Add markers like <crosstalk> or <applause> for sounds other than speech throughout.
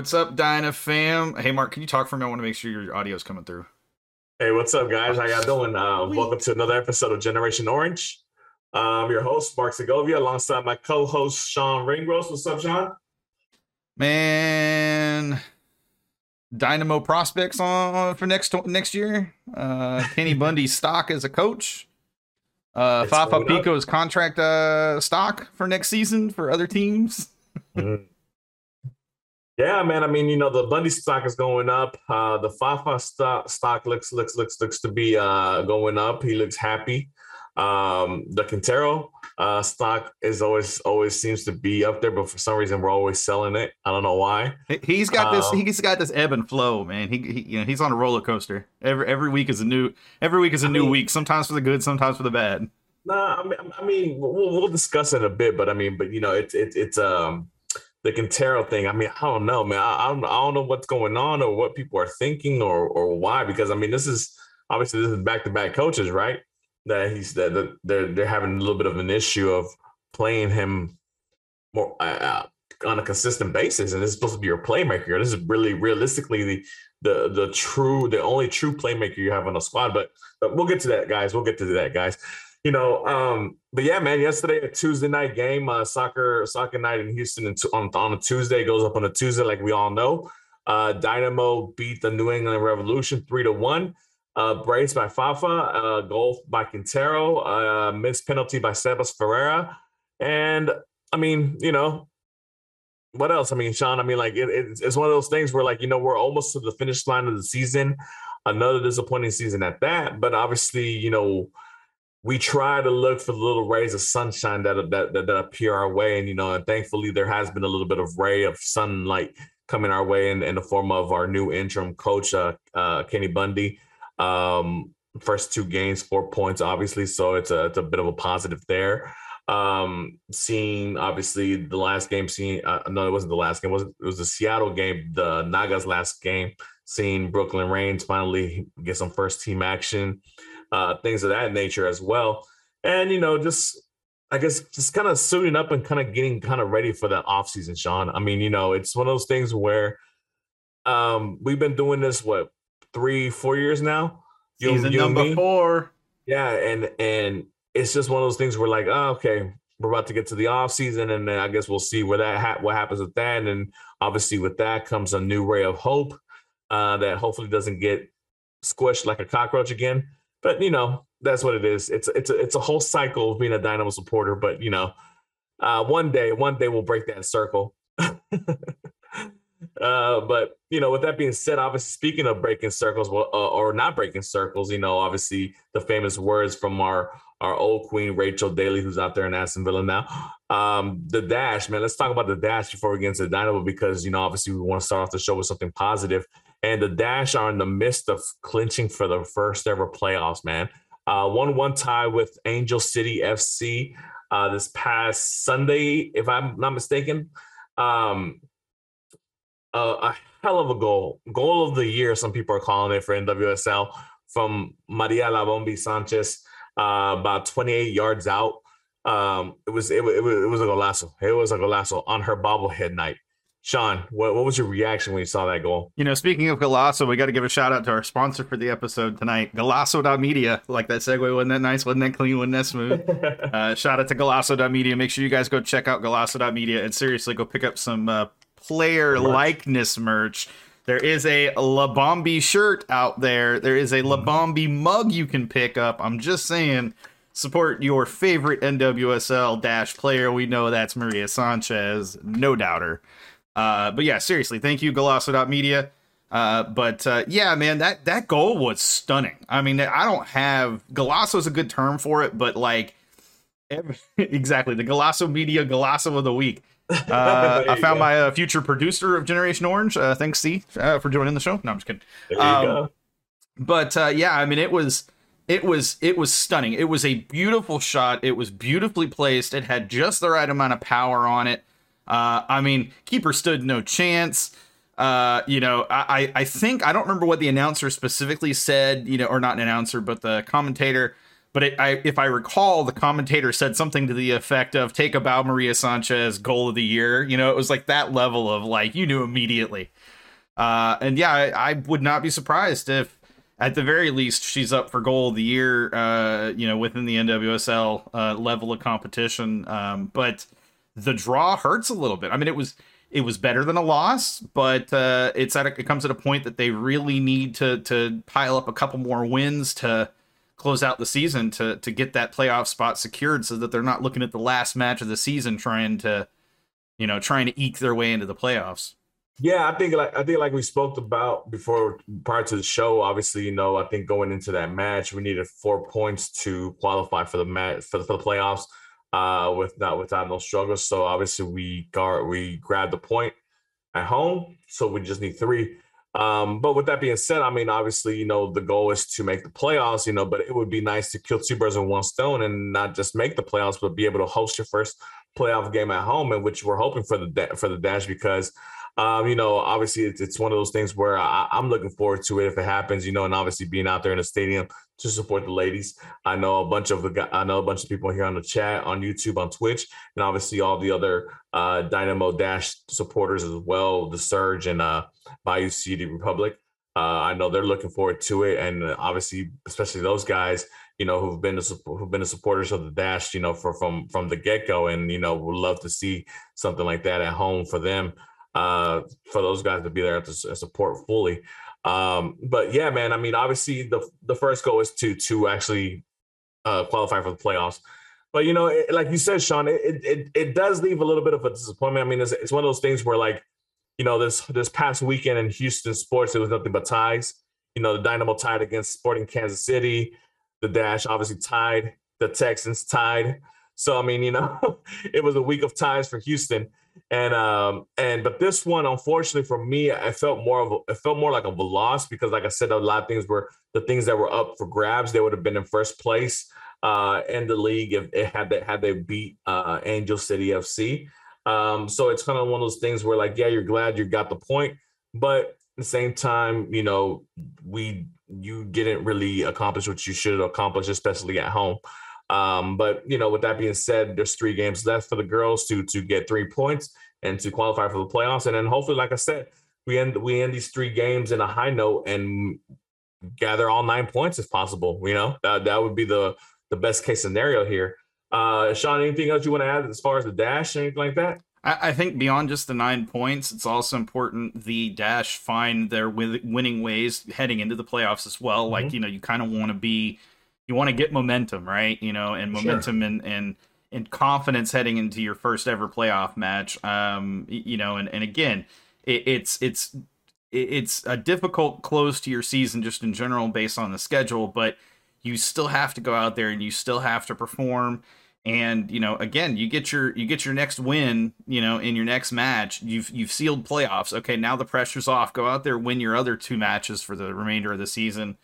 What's up, Dyna fam? Hey, Mark, can you talk for me? I want to make sure your audio is coming through. Hey, what's up, guys? How y'all doing? Uh, welcome to another episode of Generation Orange. I'm your host, Mark Segovia, alongside my co-host, Sean Ringrose. What's up, Sean? Man, Dynamo prospects on for next next year. Uh, <laughs> Kenny Bundy's stock as a coach. Uh, It's Fafa up. Picault's contract uh, stock for next season for other teams. Mhm. Yeah, man. I mean, you know, the Bundy stock is going up. Uh, the Fafa stock stock looks looks looks looks to be uh, going up. He looks happy. Um, the Quintero uh, stock is always always seems to be up there, but for some reason we're always selling it. I don't know why. He- He's got this. Um, He's got this ebb and flow, man. He, he you know he's on a roller coaster. Every every week is a new. Every week is a I new mean- week. Sometimes for the good, sometimes for the bad. Nah, I mean, I mean, we'll, we'll discuss it a bit, but I mean, but you know, it's it's it's um the Quintero thing. I mean, I don't know, man. I, I don't I don't know what's going on or what people are thinking or or why. Because I mean, this is obviously this is back to back coaches, right? That he's that that they're they're having a little bit of an issue of playing him more uh, uh, on a consistent basis, and this is supposed to be your playmaker. This is really realistically the the the true the only true playmaker you have on the squad. But but we'll get to that, guys. We'll get to that, guys you know um but yeah man yesterday a tuesday night game uh soccer soccer night in houston on, on a tuesday goes up on a tuesday like we all know. Uh dynamo beat the new england revolution three to one. Uh brace by fafa uh goal by quintero uh missed penalty by sebas ferreira. And i mean you know what else? I mean sean i mean like it, it's, it's one of those things where like you know we're almost to the finish line of the season. Another disappointing season at that but obviously you know we try to look for the little rays of sunshine that that that, that appear our way, and you know, and thankfully there has been a little bit of ray of sunlight coming our way in, in the form of our new interim coach, uh, uh, Kenny Bundy. Um, first two games, four points, obviously, so it's a it's a bit of a positive there. Um, seeing obviously the last game, seeing uh, no, it wasn't the last game, it was it was the Seattle game, the Nagas last game. Seeing Brooklyn Raines finally get some first team action uh, things of that nature as well. And, you know, just, I guess, just kind of suiting up and kind of getting kind of ready for that offseason, Sean. I mean, you know, it's one of those things where um, we've been doing this, what, three, four years now? You- Season you number four. Yeah. And, and it's just one of those things where like, oh, okay, we're about to get to the off season, and then I guess we'll see where that ha- what happens with that. And obviously, with that comes a new ray of hope uh, that hopefully doesn't get squished like a cockroach again. But you know, that's what it is. It's it's a, it's a whole cycle of being a Dynamo supporter. But you know, uh, one day, one day we'll break that circle. <laughs> uh, but you know, with that being said, obviously speaking of breaking circles, well, uh, or not breaking circles, you know, obviously the famous words from our our old queen Rachel Daly, who's out there in Aston Villa now. Um, the dash, man. Let's talk about the dash before we get into the Dynamo because you know, obviously we want to start off the show with something positive. And the Dash are in the midst of clinching for the first ever playoffs, man. Uh, one one tie with Angel City FC uh, this past Sunday, if I'm not mistaken. Um, a hell of a goal, goal of the year. Some people are calling it for NWSL from Maria La Bombi Sanchez, uh, about 28 yards out. Um, it was it, it was it was a golazo. It was a golazo on her bobblehead night. Sean, what, what was your reaction when you saw that goal? You know, speaking of Galasso, we got to give a shout out to our sponsor for the episode tonight, Galasso.media. Like that segue, wasn't that nice? Wasn't that clean? Wasn't that smooth? <laughs> Uh, shout out to Galasso.media. Make sure you guys go check out Galasso.media and seriously go pick up some uh, player Merch. likeness merch. There is a La Bombi shirt out there. There is a La Bombi mug you can pick up. I'm just saying, support your favorite NWSL dash player. We know that's Maria Sanchez, no doubter. Uh, but yeah, seriously, thank you, Galasso.media. Uh, but uh, yeah, man, that that goal was stunning. I mean, I don't have Galasso is a good term for it, but like every, <laughs> exactly the Galasso Media Galasso of the week. <laughs> Uh, I found go. my uh, future producer of Generation Orange. Uh, thanks, C, uh, for joining the show. No, I'm just kidding. There you Um, go. But uh, yeah, I mean, it was it was it was stunning. It was a beautiful shot. It was beautifully placed. It had just the right amount of power on it. Uh, I mean, keeper stood no chance. Uh, you know, I, I think I don't remember what the announcer specifically said. You know, or not an announcer, but the commentator but it, I, if I recall, the commentator said something to the effect of "Take a bow, Maria Sanchez, goal of the year." You know, it was like that level of like you knew immediately. Uh, and yeah, I, I, would not be surprised if, at the very least, she's up for goal of the year. Uh, you know, within the NWSL uh, level of competition. Um, but the draw hurts a little bit. I mean, it was it was better than a loss, but uh, it's at a, it comes at a point that they really need to to pile up a couple more wins to close out the season to to get that playoff spot secured, so that they're not looking at the last match of the season trying to, you know, trying to eke their way into the playoffs. Yeah, I think like I think like we spoke about before prior to the show. Obviously, you know, I think going into that match, we needed four points to qualify for the match for the, for the playoffs uh, with not without no struggles. So obviously we guard we grabbed the point at home. So we just need three. Um, but with that being said, I mean, obviously, you know, the goal is to make the playoffs, you know, but it would be nice to kill two birds with one stone and not just make the playoffs, but be able to host your first playoff game at home, and which we're hoping for the for the dash because um, you know, obviously it's, it's one of those things where I, am looking forward to it if it happens, you know, and obviously being out there in the stadium to support the ladies. I know a bunch of the I know a bunch of people here on the chat, on YouTube, on Twitch, and obviously all the other uh, Dynamo Dash supporters as well, the Surge and uh, Bayou City Republic. Uh, I know they're looking forward to it, and obviously, especially those guys, you know, who've been the who've been the supporters of the Dash, you know, for from from the get go, and you know, would love to see something like that at home for them uh, for those guys to be there to support fully. Um, but yeah, man, I mean, obviously the the first goal is to to actually uh, qualify for the playoffs. But you know, it, like you said, Sean, it, it it does leave a little bit of a disappointment. I mean, it's, it's one of those things where like, you know, this this past weekend in Houston sports, it was nothing but ties. You know, the Dynamo tied against Sporting Kansas City. The Dash obviously tied. The Texans tied. So I mean, you know, <laughs> it was a week of ties for Houston and um and but this one unfortunately for me i felt more of a, it felt more like a loss because like i said a lot of things were the things that were up for grabs they would have been in first place uh in the league if it had they had they beat uh angel city fc um so it's kind of one of those things where like yeah you're glad you got the point but at the same time you know we you didn't really accomplish what you should accomplish especially at home um, but you know, with that being said, there's three games left for the girls to to get three points and to qualify for the playoffs. And then hopefully, like I said, we end we end these three games in a high note and gather all nine points if possible. You know, that that would be the the best case scenario here. Uh, Sean, anything else you want to add as far as the dash, anything like that? I think beyond just the nine points, it's also important the Dash find their winning ways heading into the playoffs as well. Mm-hmm. Like, you know, you kind of want to be you want to get momentum, right? You know, and momentum sure. and and and confidence heading into your first ever playoff match. Um, you know, and and again, it, it's it's it's a difficult close to your season just in general based on the schedule, but you still have to go out there and you still have to perform and you know again you get your you get your next win you know in your next match you've you've sealed playoffs okay now the pressure's off go out there win your other two matches for the remainder of the season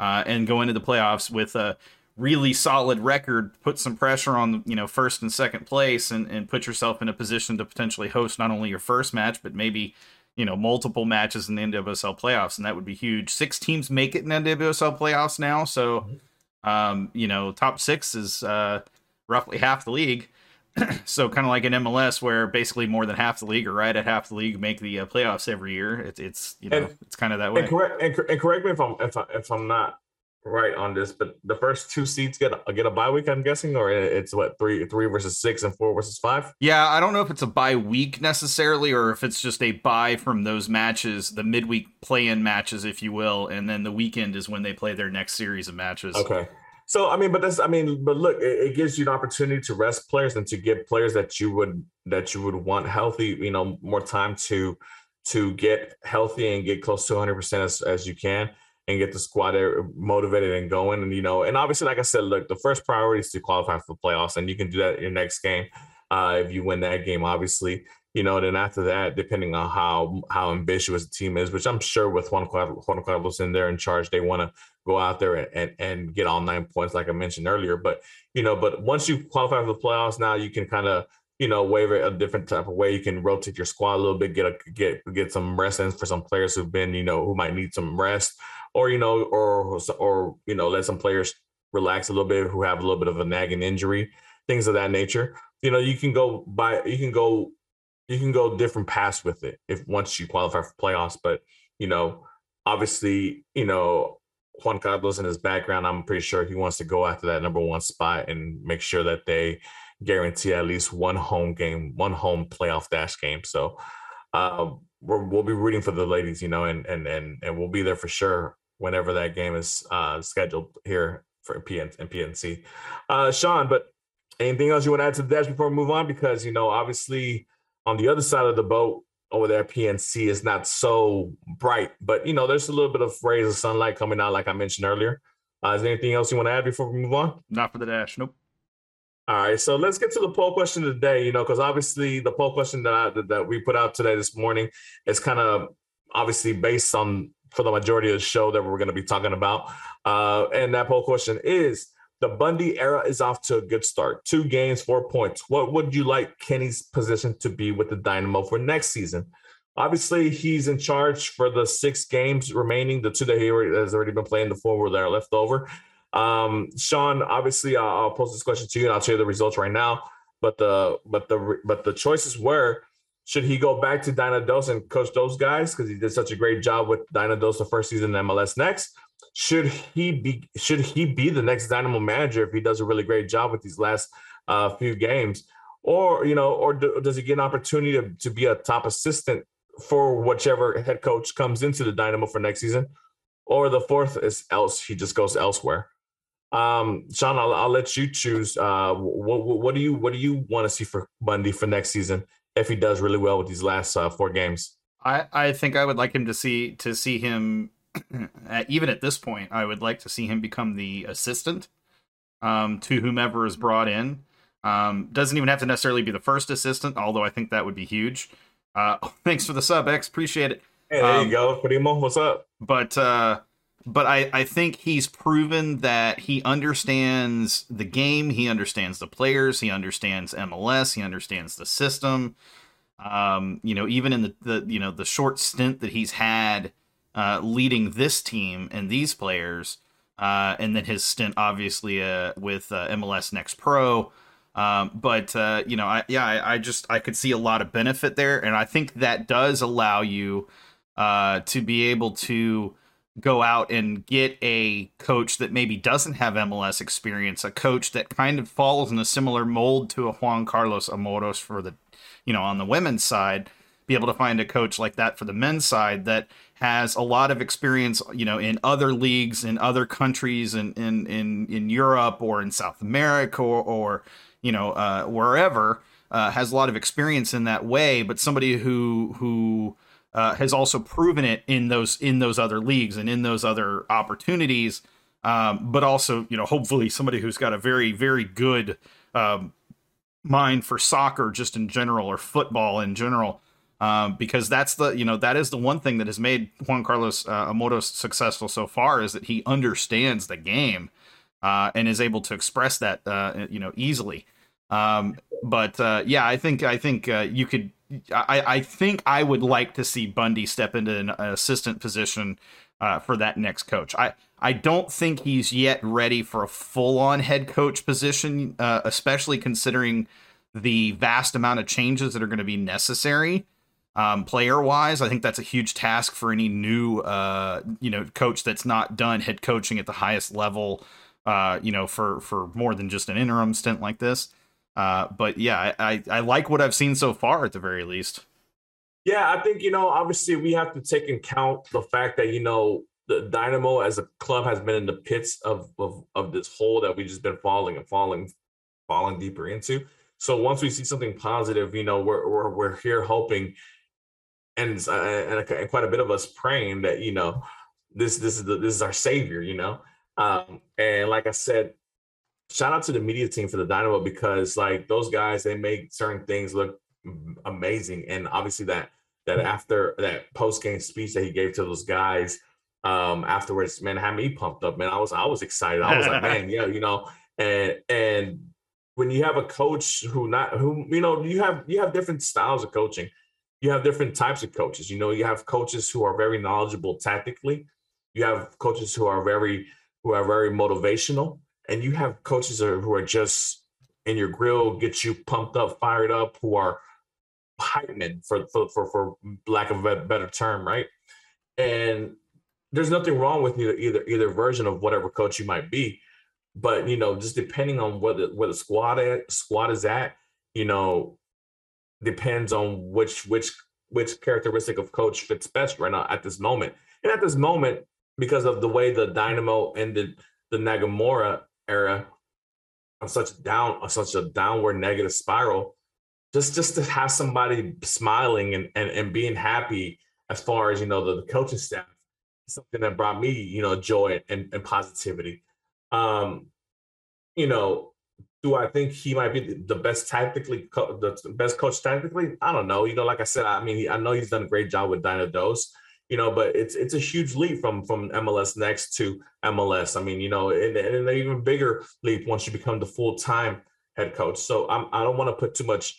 uh, and go into the playoffs with a really solid record, put some pressure on you know first and second place, and and put yourself in a position to potentially host not only your first match but maybe you know multiple matches in the NWSL playoffs, and that would be huge. Six teams make it in NWSL playoffs now, so mm-hmm. um, you know top six is uh, roughly half the league. <clears throat> so kind of like an MLS where basically more than half the league or right at half the league make the uh, playoffs every year. It's it's you know and, it's kind of that way. And correct and, and, correct me if I'm if, I, if I'm not right on this, but the first two seeds get a, get a bye week. I'm guessing, or it's what three three versus six and four versus five. Yeah, I don't know if it's a bye week necessarily, or if it's just a bye from those matches, the midweek play-in matches, if you will, and then the weekend is when they play their next series of matches. Okay. So I mean, but that's I mean, but look, it, it, gives you an opportunity to rest players and to give players that you would that you would want healthy, you know, more time to to get healthy and get close to 100 percent as as you can and get the squad motivated and going. And you know, and obviously, like I said, look, the first priority is to qualify for the playoffs, and you can do that in your next game uh, if you win that game, obviously you know, then after that, depending on how how ambitious the team is, which I'm sure with Juan, Juan Carlos in there in charge, they want to go out there and, and, and get all nine points, like I mentioned earlier. But you know, but once you qualify for the playoffs, now you can kind of you know waive it a different type of way. You can rotate your squad a little bit, get a get get some rest in for some players who've been you know who might need some rest, or you know, or or you know, let some players relax a little bit, who have a little bit of a nagging injury, things of that nature. You know, you can go by, you can go, you can go different paths with it if once you qualify for playoffs. But you know, obviously, you know, Juan Carlos and his background, I'm pretty sure he wants to go after that number one spot and make sure that they guarantee at least one home game, one home playoff dash game. So uh, we will be rooting for the ladies, you know, and and and and we'll be there for sure whenever that game is uh, scheduled here for PN and PNC. Uh, Sean, but anything else you want to add to the dash before we move on? Because you know, obviously, on the other side of the boat over there, PNC is not so bright, but you know, there's a little bit of rays of sunlight coming out, like I mentioned earlier. Uh, is there anything else you want to add before we move on? Not for the dash. Nope. All right, so let's get to the poll question today. You know, because obviously the poll question that I, that we put out today this morning is kind of obviously based on for the majority of the show that we're going to be talking about. Uh, and that poll question is: The Bundy era is off to a good start. Two games, four points. What would you like Kenny's position to be with the Dynamo for next season? Obviously, he's in charge for the six games remaining. The two that he has already been playing, the four were there left over. Um, Sean, obviously, I'll, I'll post this question to you, and I'll show you the results right now. But the but the but the choices were: should he go back to Dynados and coach those guys because he did such a great job with Dynados the first season in MLS next? Should he be should he be the next Dynamo manager if he does a really great job with these last uh, few games? Or you know, or do, does he get an opportunity to, to be a top assistant for whichever head coach comes into the Dynamo for next season? Or the fourth is else he just goes elsewhere. Um, Sean, I'll, I'll let you choose. Uh, what, what do you what do you want to see for Bundy for next season if he does really well with these last uh, four games? I, I think I would like him to see to see him <clears throat> even at this point. I would like to see him become the assistant um, to whomever is brought in. Um, doesn't even have to necessarily be the first assistant, although I think that would be huge. Uh, <laughs> thanks for the sub, X. Appreciate it. Hey, there um, you go, Primo. What's up? But uh, but I, I think he's proven that he understands the game, he understands the players, he understands MLS, he understands the system. Um, you know, even in the, the you know the short stint that he's had uh, leading this team and these players, uh, and then his stint obviously uh, with uh, MLS Next Pro. Um, but uh, you know, I, yeah, I, I, just I could see a lot of benefit there, and I think that does allow you uh, to be able to go out and get a coach that maybe doesn't have MLS experience, a coach that kind of falls in a similar mold to a Juan Carlos Amoros for the, you know, on the women's side, be able to find a coach like that for the men's side that has a lot of experience, you know, in other leagues in other countries in in in, in Europe or in South America or, or you know uh, wherever uh, has a lot of experience in that way, but somebody who who uh, has also proven it in those in those other leagues and in those other opportunities. Um, but also, you know, hopefully somebody who's got a very very good um, mind for soccer just in general or football in general. Um, because that's the you know that is the one thing that has made Juan Carlos uh, Amoros successful so far is that he understands the game uh, and is able to express that uh, you know easily. Um, but uh, yeah, I think I think uh, you could I, I think I would like to see Bundy step into an assistant position uh, for that next coach. I I don't think he's yet ready for a full on head coach position, uh, especially considering the vast amount of changes that are going to be necessary. Um, player wise, I think that's a huge task for any new, uh, you know, coach that's not done head coaching at the highest level, uh, you know, for for more than just an interim stint like this. Uh, but yeah, I, I like what I've seen so far at the very least. Yeah, I think you know, obviously we have to take in count the fact that you know the Dynamo as a club has been in the pits of of, of this hole that we've just been falling and falling, falling deeper into. So once we see something positive, you know, we're we're, we're here hoping, and, uh, and and quite a bit of us praying that you know this this is the, this is our savior, you know. Um, and like I said, shout out to the media team for the Dynamo because like those guys, they make certain things look amazing. And obviously that that after that post game speech that he gave to those guys um afterwards, man, had me pumped up. Man, I was I was excited. I was like, <laughs> man, yeah, you know, and and when you have a coach who not who you know you have you have different styles of coaching you have different types of coaches. You know you have coaches who are very knowledgeable tactically. You have coaches who are very who are very motivational. And you have coaches who are just in your grill, get you pumped up, fired up, who are heightening for for for, for lack of a better term, right? And there's nothing wrong with either either either version of whatever coach you might be, but you know, just depending on where the where the squad at, squad is at, you know, depends on which which which characteristic of coach fits best right now at this moment. And at this moment, because of the way the Dynamo ended the Nagamura era on such down on such a downward negative spiral, just just to have somebody smiling and and, and being happy as far as you know the, the coaching staff something that brought me you know joy and, and positivity um you know do I think he might be the best tactically, the best coach tactically? I don't know. You know, like I said, I mean, I know he's done a great job with Dynados, you know, but it's it's a huge leap from from MLS next to MLS. I mean, you know, and, and an even bigger leap once you become the full time head coach. So I'm I don't want to put too much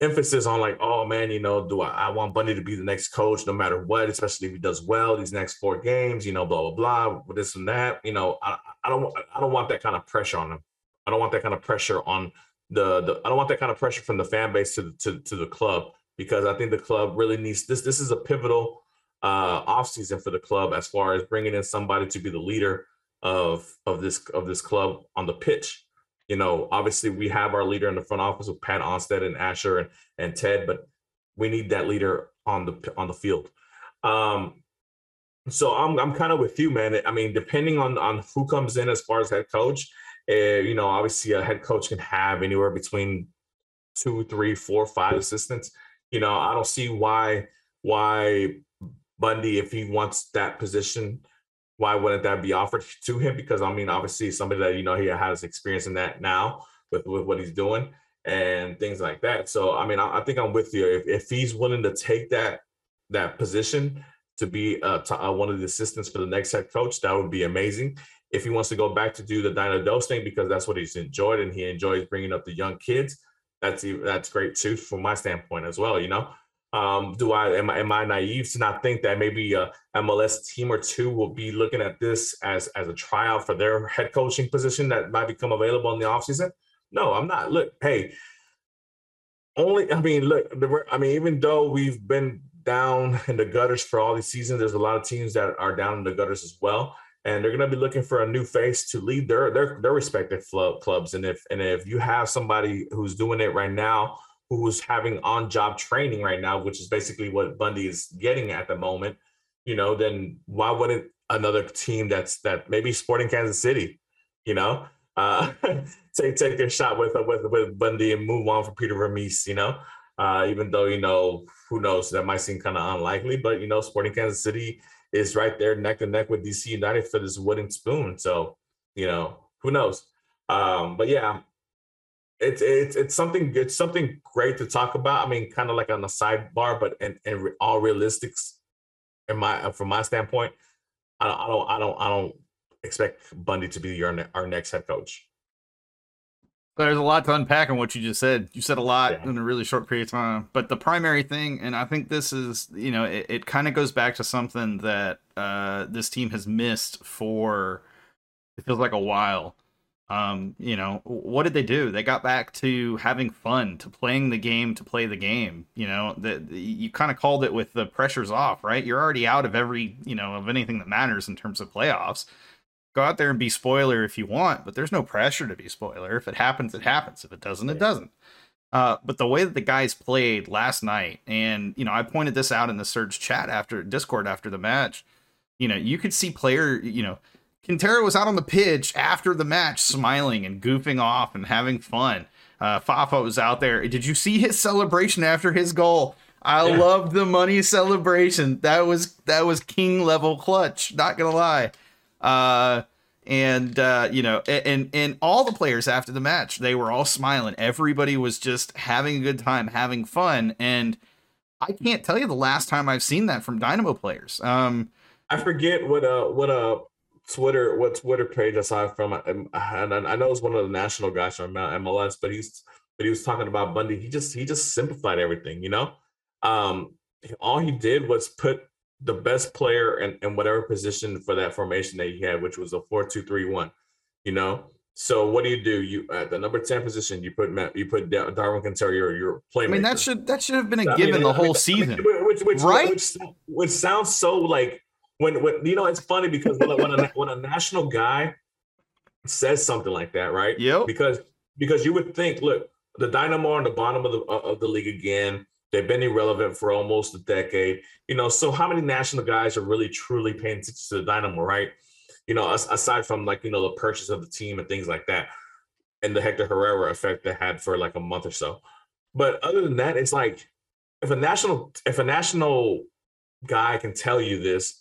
emphasis on like, oh man, you know, do I, I want Bundy to be the next coach no matter what, especially if he does well these next four games, you know, blah blah blah, this and that. You know, I, I don't I don't want that kind of pressure on him. I don't want that kind of pressure on the, the I don't want that kind of pressure from the fan base to, to, to the club because I think the club really needs this. This is a pivotal uh, offseason for the club as far as bringing in somebody to be the leader of of this of this club on the pitch. You know, obviously we have our leader in the front office with Pat Onstad and Asher and, and Ted, but we need that leader on the on the field. Um, so I'm I'm kind of with you, man. I mean, depending on on who comes in as far as head coach, uh, you know, obviously a head coach can have anywhere between two, three, four, five assistants. You know, I don't see why why Bundy, if he wants that position, why wouldn't that be offered to him? Because I mean, obviously somebody that you know he has experience in that now with with what he's doing and things like that. So I mean, I, I think I'm with you. If, if he's willing to take that that position to be uh, to, uh, one of the assistants for the next head coach, that would be amazing if he wants to go back to do the Dynados thing because that's what he's enjoyed and he enjoys bringing up the young kids, that's that's great too from my standpoint as well. You know, um, do I am, I am I naive to not think that maybe a MLS team or two will be looking at this as as a tryout for their head coaching position that might become available in the offseason? No, I'm not. Look, hey, only I mean, look, I mean, even though we've been down in the gutters for all these seasons, there's a lot of teams that are down in the gutters as well and they're going to be looking for a new face to lead their their their respective clubs. And if and if you have somebody who's doing it right now, who's having on job training right now, which is basically what Bundy is getting at the moment, you know, then why wouldn't another team that's that maybe Sporting Kansas City, you know, <laughs> uh, take take their shot with with with Bundy and move on for Peter Vermes, you know. Uh, even though you know who knows that might seem kind of unlikely, but you know Sporting Kansas City is right there neck to neck with DC United for this wooden spoon. So, you know, who knows? Um, but yeah, it's it's it's something it's something great to talk about. I mean, kind of like on the sidebar, but and in all realistics, in my from my standpoint, I don't I don't I don't I don't expect Bundy to be your our next head coach. There's a lot to unpack in what you just said. You said a lot yeah. in a really short period of time. But the primary thing, and I think this is, you know, it, it kind of goes back to something that uh, this team has missed for it feels like a while. Um, you know, what did they do? They got back to having fun, to playing the game, to play the game. You know, that you kind of called it with the pressures off, right? You're already out of every, you know, of anything that matters in terms of playoffs go out there and be spoiler if you want, but there's no pressure to be spoiler. If it happens, it happens. If it doesn't, it doesn't. Uh, but the way that the guys played last night, and you know, I pointed this out in the Surge chat after Discord after the match. You know, you could see player, you know, Quintero was out on the pitch after the match, smiling and goofing off and having fun. Uh, Fafa was out there. Did you see his celebration after his goal? I yeah. loved the money celebration. That was that was king level clutch. Not gonna lie. Uh, and uh, you know, and and all the players after the match, they were all smiling. Everybody was just having a good time, having fun, and I can't tell you the last time I've seen that from Dynamo players. Um, I forget what uh what uh Twitter what Twitter page I saw from, and I know it's one of the national guys from MLS, but he's but he was talking about Bundy. He just he just simplified everything, you know. Um, all he did was put the best player in, in whatever position for that formation that he had, which was a four-two-three-one. You know, so what do you do? You at the number ten position, you put you put Darwin Quintero, your your playmaker. I mean, that should that should have been a given mean, the whole mean, season, which, which, right? Which, which, sounds so like when when you know it's funny because when, when, a, <laughs> when a national guy says something like that, right? Yep. Because because you would think, look, the Dynamo are on the bottom of the of the league again. They've been irrelevant for almost a decade. You know, so how many national guys are really truly paying attention to the Dynamo, right? you know, aside from like, you know, the purchase of the team and things like that, and the Hector Herrera effect that had for like a month or so. But other than that, it's like if a national if a national guy can tell you this,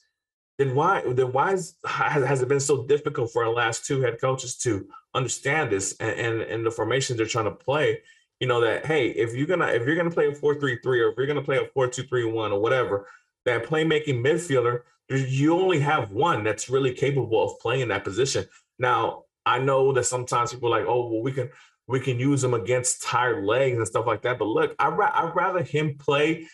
then why then why is, has it been so difficult for our last two head coaches to understand this and, and, and the formations they're trying to play? You know that hey, if you're gonna if you're gonna play a four three three or if you're gonna play a four two three one or whatever, that playmaking midfielder you only have one that's really capable of playing that position. Now, I know that sometimes people are like, oh, well, we can we can use him against tired legs and stuff like that. But look, I ra- I'd rather him play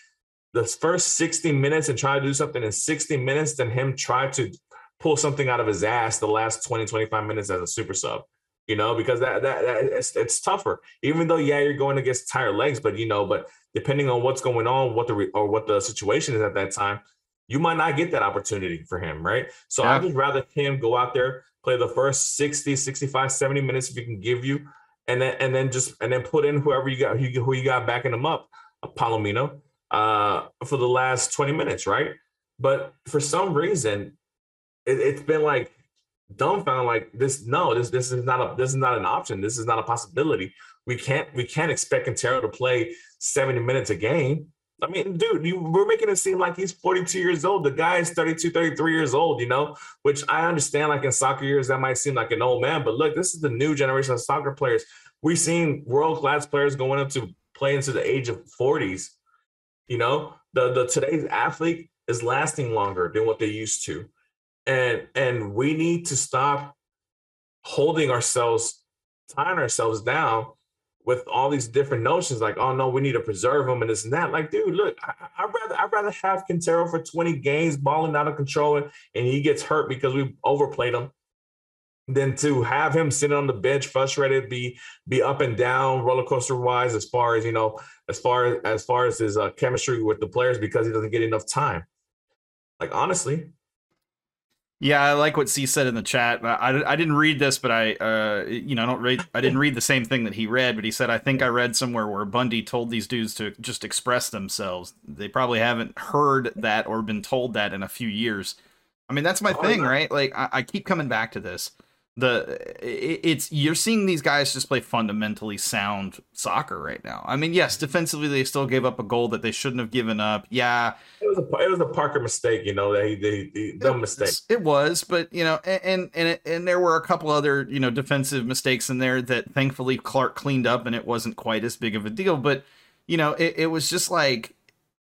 the first 60 minutes and try to do something in 60 minutes than him try to pull something out of his ass the last 20, 25 minutes as a super sub. You know, because that that, that it's, it's tougher. Even though, yeah, you're going against tired legs, but you know, but depending on what's going on, what the re- or what the situation is at that time, you might not get that opportunity for him, right? So yeah. I'd just rather him go out there, play the first 60, 65, 70 minutes if he can give you, and then and then just and then put in whoever you got who you got backing him up, Palomino, uh, for the last 20 minutes, right? But for some reason, it, it's been like dumbfounded like this no this this is not a this is not an option this is not a possibility we can't we can't expect Quintero to play 70 minutes a game I mean, dude, you, we're making it seem like he's 42 years old. The guy is 32, 33 years old, you know, which I understand, like in soccer years, that might seem like an old man. But look, this is the new generation of soccer players. We've seen world class players going up to play into the age of 40s. You know, the, the today's athlete is lasting longer than what they used to. And and we need to stop holding ourselves, tying ourselves down with all these different notions, like, oh no, we need to preserve him and this and that. Like, dude, look, I, would rather I'd rather have Quintero for 20 games balling out of control and, and he gets hurt because we overplayed him than to have him sitting on the bench frustrated, be be up and down roller coaster wise as far as you know, as far as as far as his uh, chemistry with the players because he doesn't get enough time. Like honestly, yeah, I like what C said in the chat. I, I didn't read this, but I, uh, you know, I don't read. I didn't read the same thing that he read, but he said I think I read somewhere where Bundy told these dudes to just express themselves. They probably haven't heard that or been told that in a few years. I mean, that's my oh, thing, right? Like I, I keep coming back to this the it's you're seeing these guys just play fundamentally sound soccer right now. I mean, yes, defensively they still gave up a goal that they shouldn't have given up. Yeah, it was a it was a Parker mistake, you know that he, he, he dumb mistake. It was, but you know, and and and there were a couple other you know defensive mistakes in there that thankfully Clark cleaned up, and it wasn't quite as big of a deal. But you know, it, it was just like,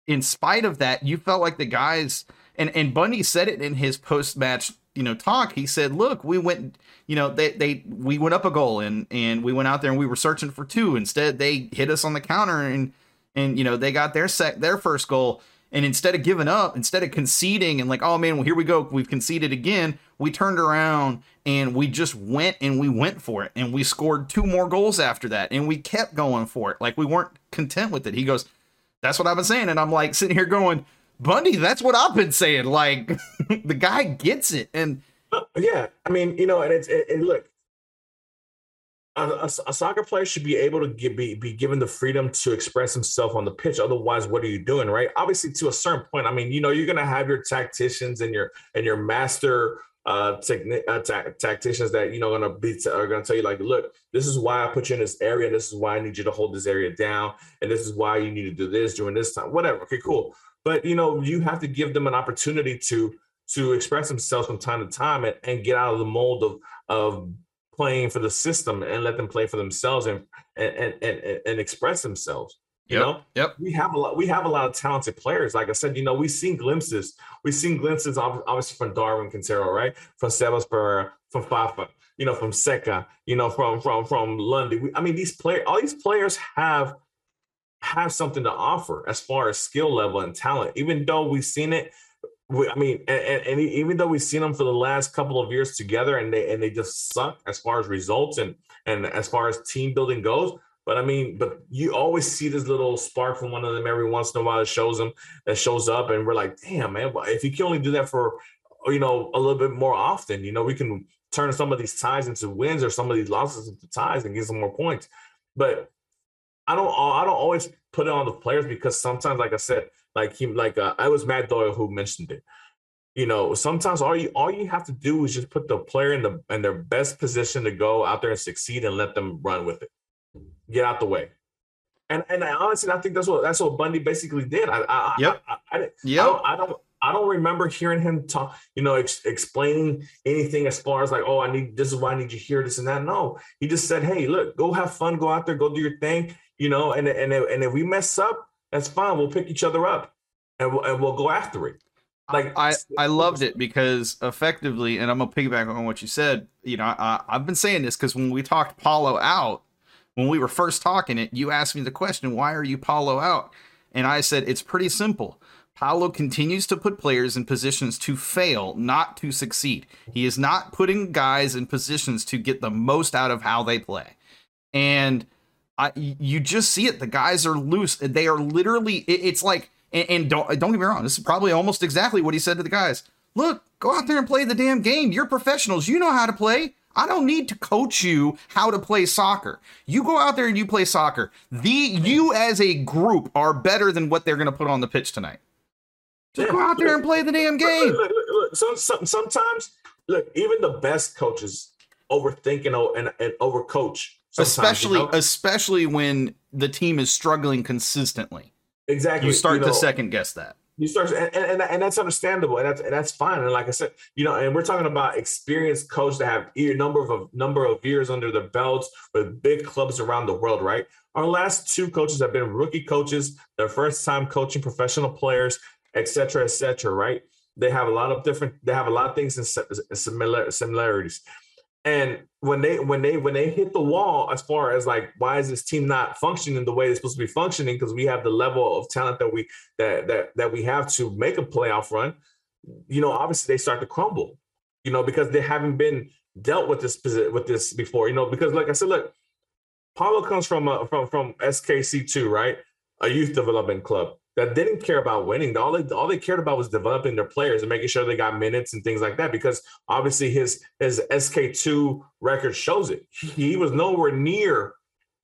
in spite of that, you felt like the guys and and Bundy said it in his post match you know talk he said look we went you know they they we went up a goal and and we went out there and we were searching for two. Instead they hit us on the counter and and you know they got their sec their first goal. And instead of giving up instead of conceding and like oh man well here we go we've conceded again we turned around and we just went and we went for it. And we scored two more goals after that and we kept going for it. Like we weren't content with it. He goes that's what i've been saying. And i'm like sitting here going Bundy, that's what I've been saying. Like <laughs> the guy gets it, and yeah, I mean, you know, and it's it, it look, a, a, a, soccer player should be able to give, be be given the freedom to express himself on the pitch. Otherwise, what are you doing, right? Obviously, to a certain point. I mean, you know, you're gonna have your tacticians and your and your master uh, techni- uh ta- tacticians that you know gonna be t- are gonna tell you like, look, this is why I put you in this area. This is why I need you to hold this area down, and this is why you need to do this during this time. Whatever. Okay, cool but you know you have to give them an opportunity to to express themselves from time to time and, and get out of the mold of of playing for the system and let them play for themselves and and and, and express themselves you yep, know? yep. We have a lot we have a lot of talented players. Like i said you know we've seen glimpses we've seen glimpses obviously from darwin quintero right? From sebas Ferreira, from fafa you know from seca you know from from from lundy. I mean these players all these players have have something to offer as far as skill level and talent. Even though we've seen it we, I mean, and, and, and, even though we've seen them for the last couple of years together, and they and they just suck as far as results and and as far as team building goes. But I mean, but you always see this little spark from one of them every once in a while that shows them that shows up, and we're like, damn man, if you can only do that for you know a little bit more often, you know, we can turn some of these ties into wins or some of these losses into ties and get some more points. But I don't I don't always put it on the players because sometimes, like I said, like he like uh, I was Matt Doyle who mentioned it. You know, sometimes all you all you have to do is just put the player in the in their best position to go out there and succeed and let them run with it. Get out the way. And and I honestly I think that's what that's what Bundy basically did. I I yep. I, I, I, yep. I don't, I don't I don't remember hearing him talk, you know, ex- explaining anything as far as like, oh, I need this is why I need you here, this and that. No, he just said, hey, look, go have fun, go out there, go do your thing, you know, and and and if we mess up, that's fine. We'll pick each other up, and we'll, and we'll go after it. Like I, I loved it because effectively, and I'm gonna piggyback on what you said. You know, I, I've been saying this because when we talked Paulo out, when we were first talking it, you asked me the question, "Why are you Paulo out?" And I said it's pretty simple. Paulo continues to put players in positions to fail, not to succeed. He is not putting guys in positions to get the most out of how they play. And I, you just see it. The guys are loose. They are literally. it's like, and, and don't don't get me wrong. This is probably almost exactly what he said to the guys. Look, go out there and play the damn game. You're professionals. You know how to play. I don't need to coach you how to play soccer. You go out there and you play soccer. The you as a group are better than what they're going to put on the pitch tonight. Just yeah, go out there look, and play the damn game. Look, look, look, some, some, sometimes, look, even the best coaches overthink and, and, and overcoach especially you know? especially when the team is struggling consistently. Exactly. You start you know, to second guess that. You start, and, and, and that's understandable, and that's and that's fine. And like I said, you know, and we're talking about experienced coach that have a number of number of years under their belts with big clubs around the world, right? Our last two coaches have been rookie coaches, their first time coaching professional players, et cetera, et cetera, right? They have a lot of different, they have a lot of things in similar similarities and when they when they when they hit the wall as far as like why is this team not functioning the way it's supposed to be functioning? Because we have the level of talent that we that that that we have to make a playoff run. You know obviously they start to crumble you know because they haven't been dealt with this with this before you know because like i said look Paulo comes from a, from from skc2 right? A youth development club that didn't care about winning. All they all they cared about was developing their players and making sure they got minutes and things like that. Because obviously his his SK two record shows it. He was nowhere near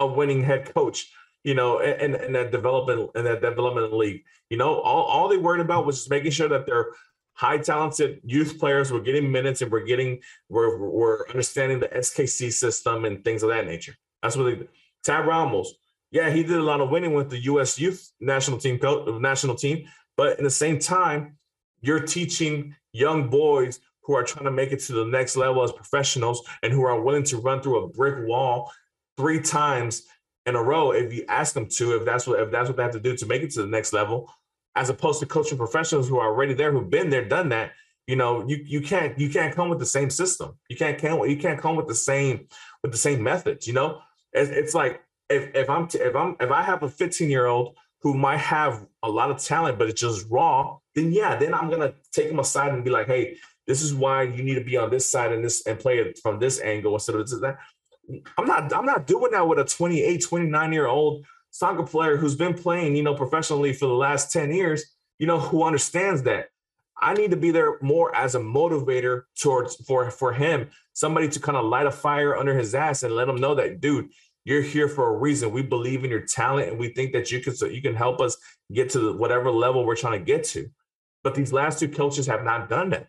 a winning head coach. You know, in, in that development in that development league. You know, all, all they worried about was just making sure that their high talented youth players were getting minutes and we're getting we're, we're understanding the SKC system and things of that nature. That's what they Tab Ramos yeah, he did a lot of winning with the U.S. Youth National Team uh, national team, but in the same time, you're teaching young boys who are trying to make it to the next level as professionals and who are willing to run through a brick wall three times in a row if you ask them to, if that's what if that's what they have to do to make it to the next level, as opposed to coaching professionals who are already there, who've been there, done that. You know, you you can't you can't come with the same system. You can't can't you can't come with the same with the same methods. You know, it's, it's like if if I'm t- if I'm if I have a 15 year old who might have a lot of talent but it's just raw, then yeah, then I'm gonna take him aside and be like, hey, this is why you need to be on this side and this and play it from this angle instead of this that. I'm not I'm not doing that with a 28, 29 year old soccer player who's been playing, you know, professionally for the last 10 years, you know, who understands that. I need to be there more as a motivator towards for for him, somebody to kind of light a fire under his ass and let him know that, dude, you're here for a reason. We believe in your talent, and we think that you can so you can help us get to whatever level we're trying to get to. But these last two coaches have not done that,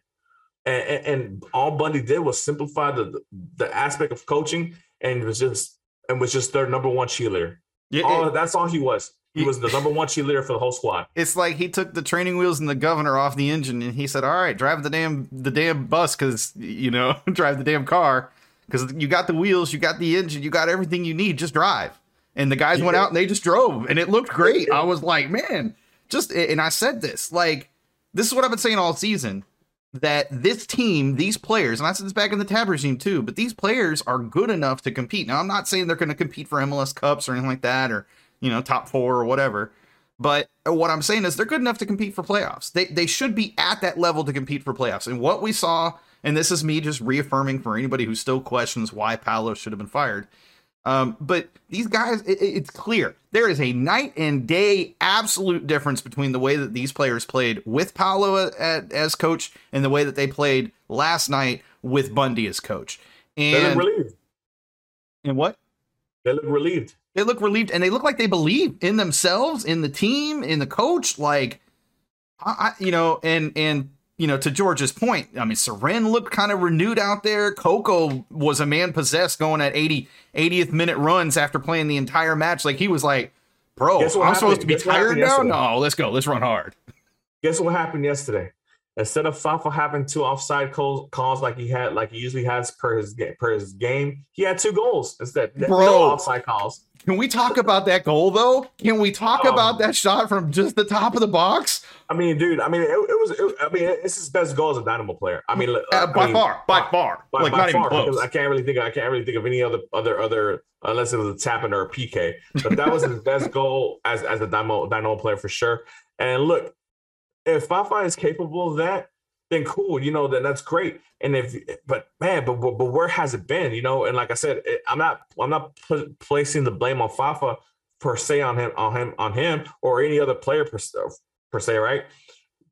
and, and, and all Bundy did was simplify the the aspect of coaching, and was just and was just their number one cheerleader. Yeah, all, it, that's all he was. He was the number one cheerleader for the whole squad. It's like he took the training wheels and the governor off the engine, and he said, "All right, drive the damn the damn bus, because you know, <laughs> drive the damn car." Because you got the wheels, you got the engine, you got everything you need. Just drive. And the guys yeah. went out and they just drove, and it looked great. I was like, man, just and I said this like this is what I've been saying all season that this team, these players, and I said this back in the tab regime too, but these players are good enough to compete. Now, I'm not saying they're going to compete for MLS Cups or anything like that, or you know, top four or whatever. But what I'm saying is they're good enough to compete for playoffs. They they should be at that level to compete for playoffs. And what we saw, and this is me just reaffirming for anybody who still questions why Paulo should have been fired. Um, but these guys, it, it's clear there is a night and day absolute difference between the way that these players played with Paulo at, as coach and the way that they played last night with Bundy as coach. And, they look relieved. And what? They look relieved. They look relieved, and they look like they believe in themselves, in the team, in the coach. Like, I, you know, and and you know, to George's point, I mean, Ceren looked kind of renewed out there. Coco was a man possessed going at 80, 80th minute runs after playing the entire match. Like he was like, bro, I'm happened? supposed to be Guess tired now. No, let's go. Let's run hard. Guess what happened yesterday? Instead of Fafa having two offside calls, calls like he had, like he usually has per his per his game, he had two goals instead. Bro, no offside calls. Can we talk about that goal though? Can we talk um, about that shot from just the top of the box? I mean, dude. I mean, it, it was. It, I mean, it's his best goal as a Dynamo player. I mean, uh, by I mean, far, by, far, by, like by not far, even close. I can't really think. Of, I can't really think of any other other other unless it was a tapping or a PK. But that was his <laughs> best goal as as a Dynamo Dynamo player for sure. And look, if Fafa is capable of that, then cool, you know, then that's great. And if, but man, but, but, but where has it been, you know? And like I said, I'm not, I'm not pl- placing the blame on Fafa per se on him, on him, on him, or any other player per, per se, right?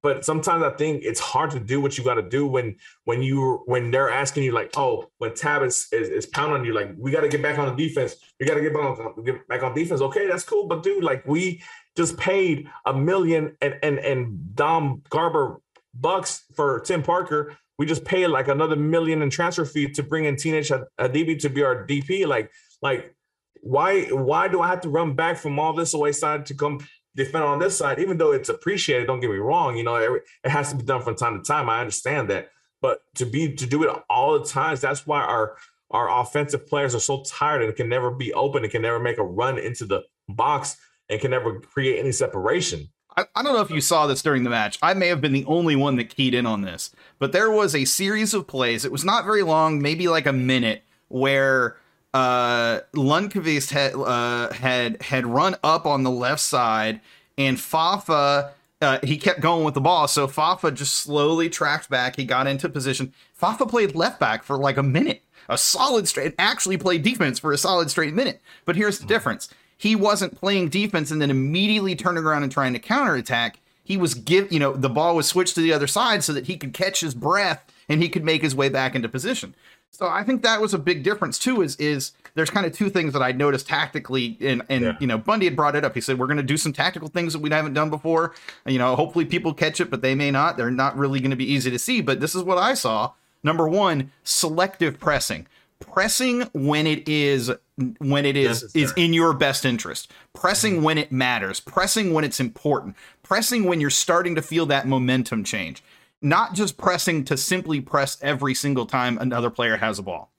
But sometimes I think it's hard to do what you got to do when when you when they're asking you like, oh, when Tab is, is, is pounding you, like we got to get back on the defense. We got to get back on get back on defense. Okay, that's cool, but dude, like we just paid a million and and and Don Garber bucks for Tim Parker. We just paid like another million in transfer fee to bring in Teenage Hadebe to be our DP. Like, like why why do I have to run back from all this away side to come defend on this side? Even though it's appreciated, don't get me wrong. You know, it, it has to be done from time to time. I understand that, but to be to do it all the times, that's why our our offensive players are so tired and can never be open and can never make a run into the box and can never create any separation. I, I don't know if you saw this during the match. I may have been the only one that keyed in on this, but there was a series of plays. It was not very long, maybe like a minute, where uh, Lundkvist had uh, had had run up on the left side, and Fafa uh, he kept going with the ball. So Fafa just slowly tracked back. He got into position. Fafa played left back for like a minute, a solid straight. Actually played defense for a solid straight minute. But here's the difference: he wasn't playing defense and then immediately turning around and trying to counterattack. He was give you know the ball was switched to the other side so that he could catch his breath and he could make his way back into position. So I think that was a big difference too. Is is there's kind of two things that I noticed tactically, and and yeah. you know Bundy had brought it up. He said we're going to do some tactical things that we haven't done before. You know, hopefully people catch it, but they may not. They're not really going to be easy to see. But this is what I saw. Number one, selective pressing pressing when it is when it is Necessary. is in your best interest. Pressing mm-hmm. when it matters. Pressing when it's important. Pressing when you're starting to feel that momentum change. Not just pressing to simply press every single time another player has a ball.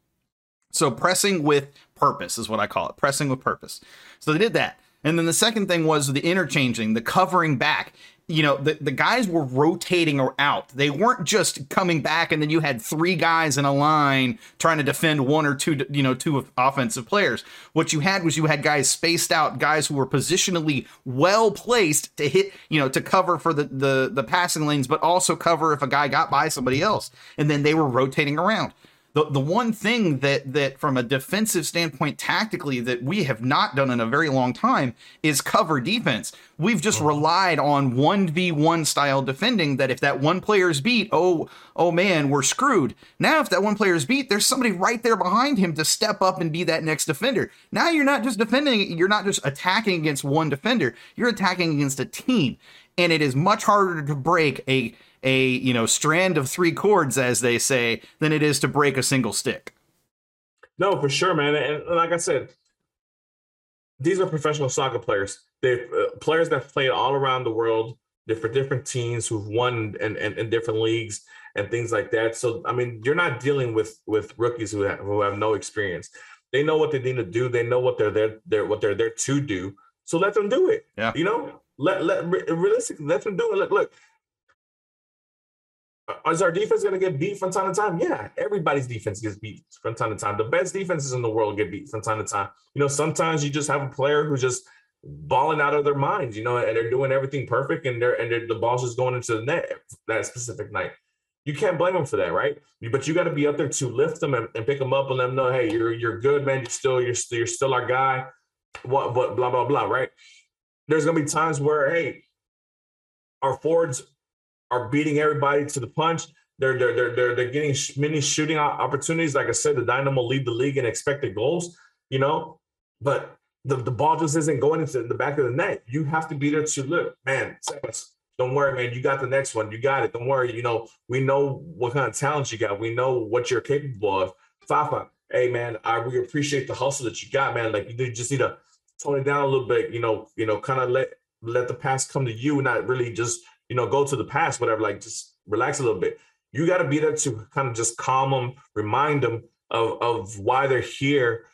So pressing with purpose is what i call it. Pressing with purpose. So they did that. And then the second thing was the interchanging the covering back you know, the, the guys were rotating or out. They weren't just coming back and then you had three guys in a line trying to defend one or two, you know, two offensive players. What you had was you had guys spaced out, guys who were positionally well placed to hit, you know, to cover for the, the, the passing lanes, but also cover if a guy got by somebody else. And then they were rotating around the the one thing that that from a defensive standpoint tactically that we have not done in a very long time is cover defense. We've just relied on 1v1 style defending that if that one player is beat, oh oh man, we're screwed. Now if that one player is beat, there's somebody right there behind him to step up and be that next defender. Now you're not just defending, you're not just attacking against one defender. You're attacking against a team. And it is much harder to break a a you know strand of three chords, as they say, than it is to break a single stick. No, for sure, man. And like I said, these are professional soccer players. They uh, players that played all around the world, for different teams who've won in, in, in, different leagues and things like that. So I mean, you're not dealing with with rookies who have, who have no experience. They know what they need to do. They know what they're there, they're what they're there to do. So let them do it. Yeah. You know, let let realistically let them do it. Look, look, Uh, is our defense going to get beat from time to time? Yeah, everybody's defense gets beat from time to time. The best defenses in the world get beat from time to time. You know, sometimes you just have a player who's just balling out of their minds, you know, and they're doing everything perfect, and they're and they're, the ball's just going into the net that specific night. You can't blame them for that, right? But you got to be up there to lift them and, and, pick them up and let them know, hey, you're you're good, man. You're still you're still you're still our guy. What but blah blah blah, right? There's gonna be times where hey, our forwards are beating everybody to the punch. They're they're they're they're, they're getting many shooting opportunities. Like I said, the Dynamo lead the league in expected goals. You know, but the, the ball just isn't going into the back of the net. You have to be there to look, man. Don't worry, man. You got the next one. You got it. Don't worry. You know, we know what kind of talent you got. We know what you're capable of. Fafa, hey man, I we appreciate the hustle that you got, man. Like you just need to tone it down a little bit. You know, you know, kind of let let the past come to you, not really just you know go to the past, whatever. Like just relax a little bit. You got to be there to kind of just calm them, remind them of of why they're here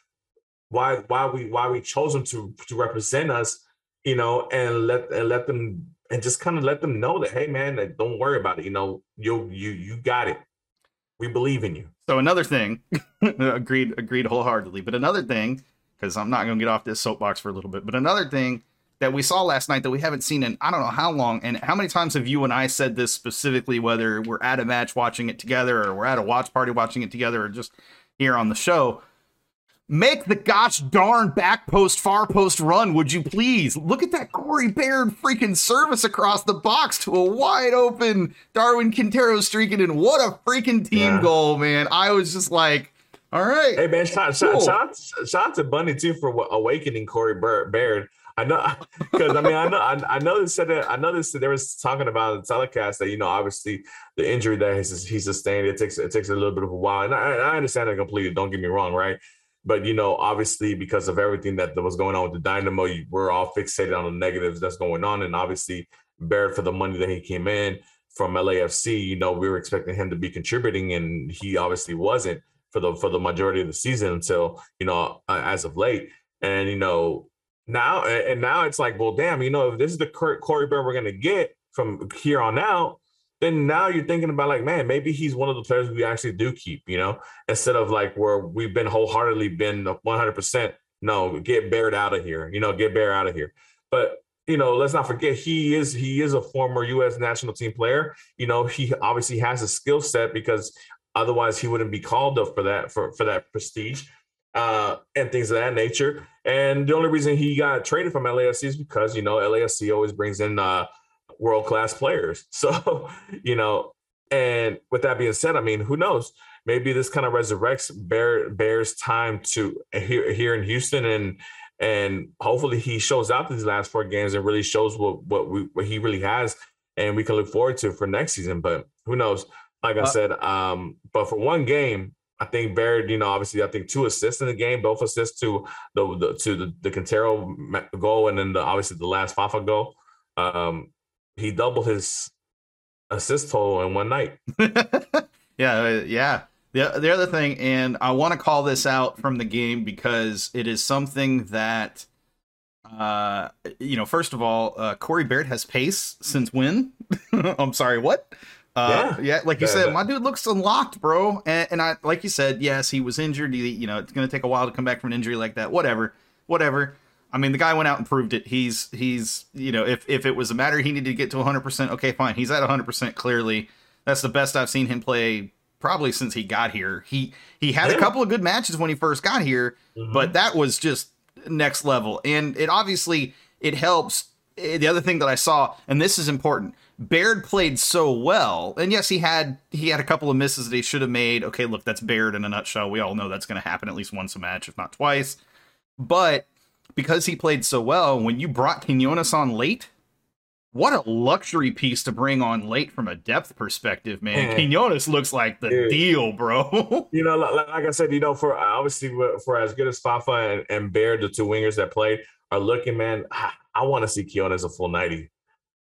why why we why we chose them to to represent us, you know, and let and let them and just kind of let them know that hey man, don't worry about it. You know, you you you got it. We believe in you. So another thing, <laughs> agreed agreed wholeheartedly. But another thing, because I'm not gonna get off this soapbox for a little bit, but another thing that we saw last night that we haven't seen in I don't know how long. And how many times have you and I said this specifically, whether we're at a match watching it together or we're at a watch party watching it together or just here on the show? Make the gosh darn back post, far post run, would you please? Look at that Corey Baird freaking service across the box to a wide open Darwin Quintero streaking in. What a freaking team yeah. goal, man. I was just like, all right. Hey, man, shout, cool. shout, to Bundy, too, for awakening Corey Baird. I know <laughs> because I mean I know I, I know they said that I know this they was talking about the telecast that you know obviously the injury that he's, he sustained it takes it takes a little bit of a while and I, I understand that completely don't get me wrong right? But you know, obviously, because of everything that was going on with the Dynamo, we're all fixated on the negatives that's going on, and obviously, Baird for the money that he came in from LAFC, you know, we were expecting him to be contributing, and he obviously wasn't for the for the majority of the season until you know uh, as of late, and you know now and now it's like, well, damn, you know, if this is the Corey Baird we're gonna get from here on out, then now you're thinking about like, man, maybe he's one of the players we actually do keep, you know, instead of like where we've been wholeheartedly been 100%. No, get Baird out of here, you know, get Baird out of here. But you know, let's not forget he is he is a former U.S. national team player. You know, he obviously has a skill set because otherwise he wouldn't be called up for that for for that prestige uh, and things of that nature. And the only reason he got traded from LAFC is because you know LAFC always brings in uh, world class players. <laughs> So, you know, and with that being said, I mean, who knows? Maybe this kind of resurrects Bear Bear's time to here here in Houston, and and hopefully he shows out these last four games and really shows what what we what he really has, and we can look forward to for next season. But who knows? Like I uh, said, um, but for one game, I think Baird, you know, obviously, I think two assists in the game, both assists to the, the to the, the Quintero goal, and then the, obviously the last Fafa goal. Um, he doubled his assist total in one night. <laughs> yeah, uh, yeah. The, the other thing, and I want to call this out from the game because it is something that, uh, you know, first of all, uh, Corey Baird has pace since when? <laughs> I'm sorry, what? Uh, yeah. yeah, like you said, my dude looks unlocked, bro. And, and I, like you said, yes, he was injured. He, you know, it's going to take a while to come back from an injury like that. Whatever, whatever. I mean, the guy went out and proved it. He's he's you know, if if it was a matter he needed to get to 100, percent okay, fine. He's at 100 percent clearly. That's the best I've seen him play probably since he got here. He he had yeah. a couple of good matches when he first got here, mm-hmm. but that was just next level. And it obviously it helps. Eh, the other thing that I saw, and this is important, Baird played so well, and yes, he had he had a couple of misses that he should have made. Okay, look, that's Baird in a nutshell. We all know that's going to happen at least once a match, if not twice. But because he played so well, when you brought Quinones on late, what a luxury piece to bring on late from a depth perspective, man. Mm. Quinones looks like the Dude. deal, bro. <laughs> you know, like, like, I said, you know, for obviously for as good as Fafa and, and Baird, the two wingers that played, are looking, man. I, I want to see Quinones a full ninety.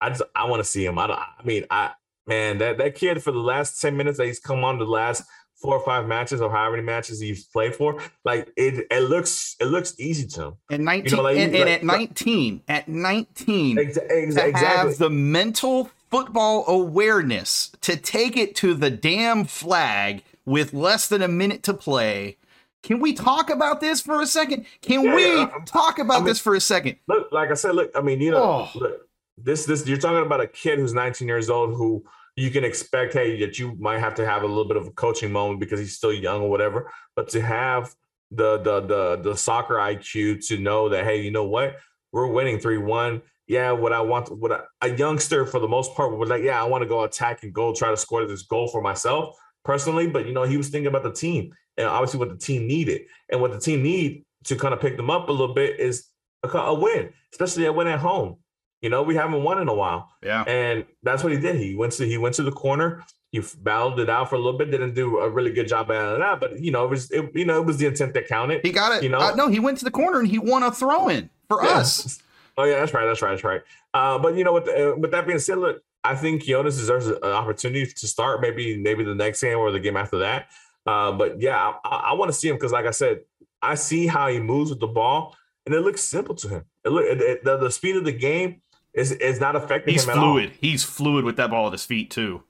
I just I want to see him. I, don't. I mean, I man, that that kid for the last ten minutes that he's come on the last four or five matches or however many matches he's played for, like it, it looks it looks easy to him. And nineteen, you know, like, and, and like, at nineteen, at nineteen, ex- ex- to exactly. have the mental football awareness to take it to the damn flag with less than a minute to play Can we talk about this for a second? Can yeah, we talk about I mean, this for a second? Look, like I said, look, I mean, you know, oh. look, this this you're talking about a kid who's 19 years old who you can expect, hey, that you might have to have a little bit of a coaching moment because he's still young or whatever. But to have the the the the soccer IQ to know that, hey, you know what, we're winning three one. Yeah, what I want, what I, a youngster for the most part would like, yeah, I want to go attack and go try to score this goal for myself personally. But you know, he was thinking about the team and obviously what the team needed, and what the team need to kind of pick them up a little bit is a, a win, especially a win at home. You know, we haven't won in a while. Yeah. And that's what he did. He went to he went to the corner. He battled it out for a little bit. Didn't do a really good job it out, but you know, it was it, you know it was the intent that counted. He got it. You know, uh, no, he went to the corner and he won a throw in for yeah. us. <laughs> Oh yeah, that's right. That's right. That's right. Uh, but you know, with the, uh, with that being said, look, I think Jonas deserves an opportunity to start. Maybe maybe the next game or the game after that. Uh, but yeah, I, I want to see him because, like I said, I see how he moves with the ball, and it looks simple to him. It look it, it, the, the speed of the game is is not affecting him. he's him fluid. He's fluid with that ball at his feet too.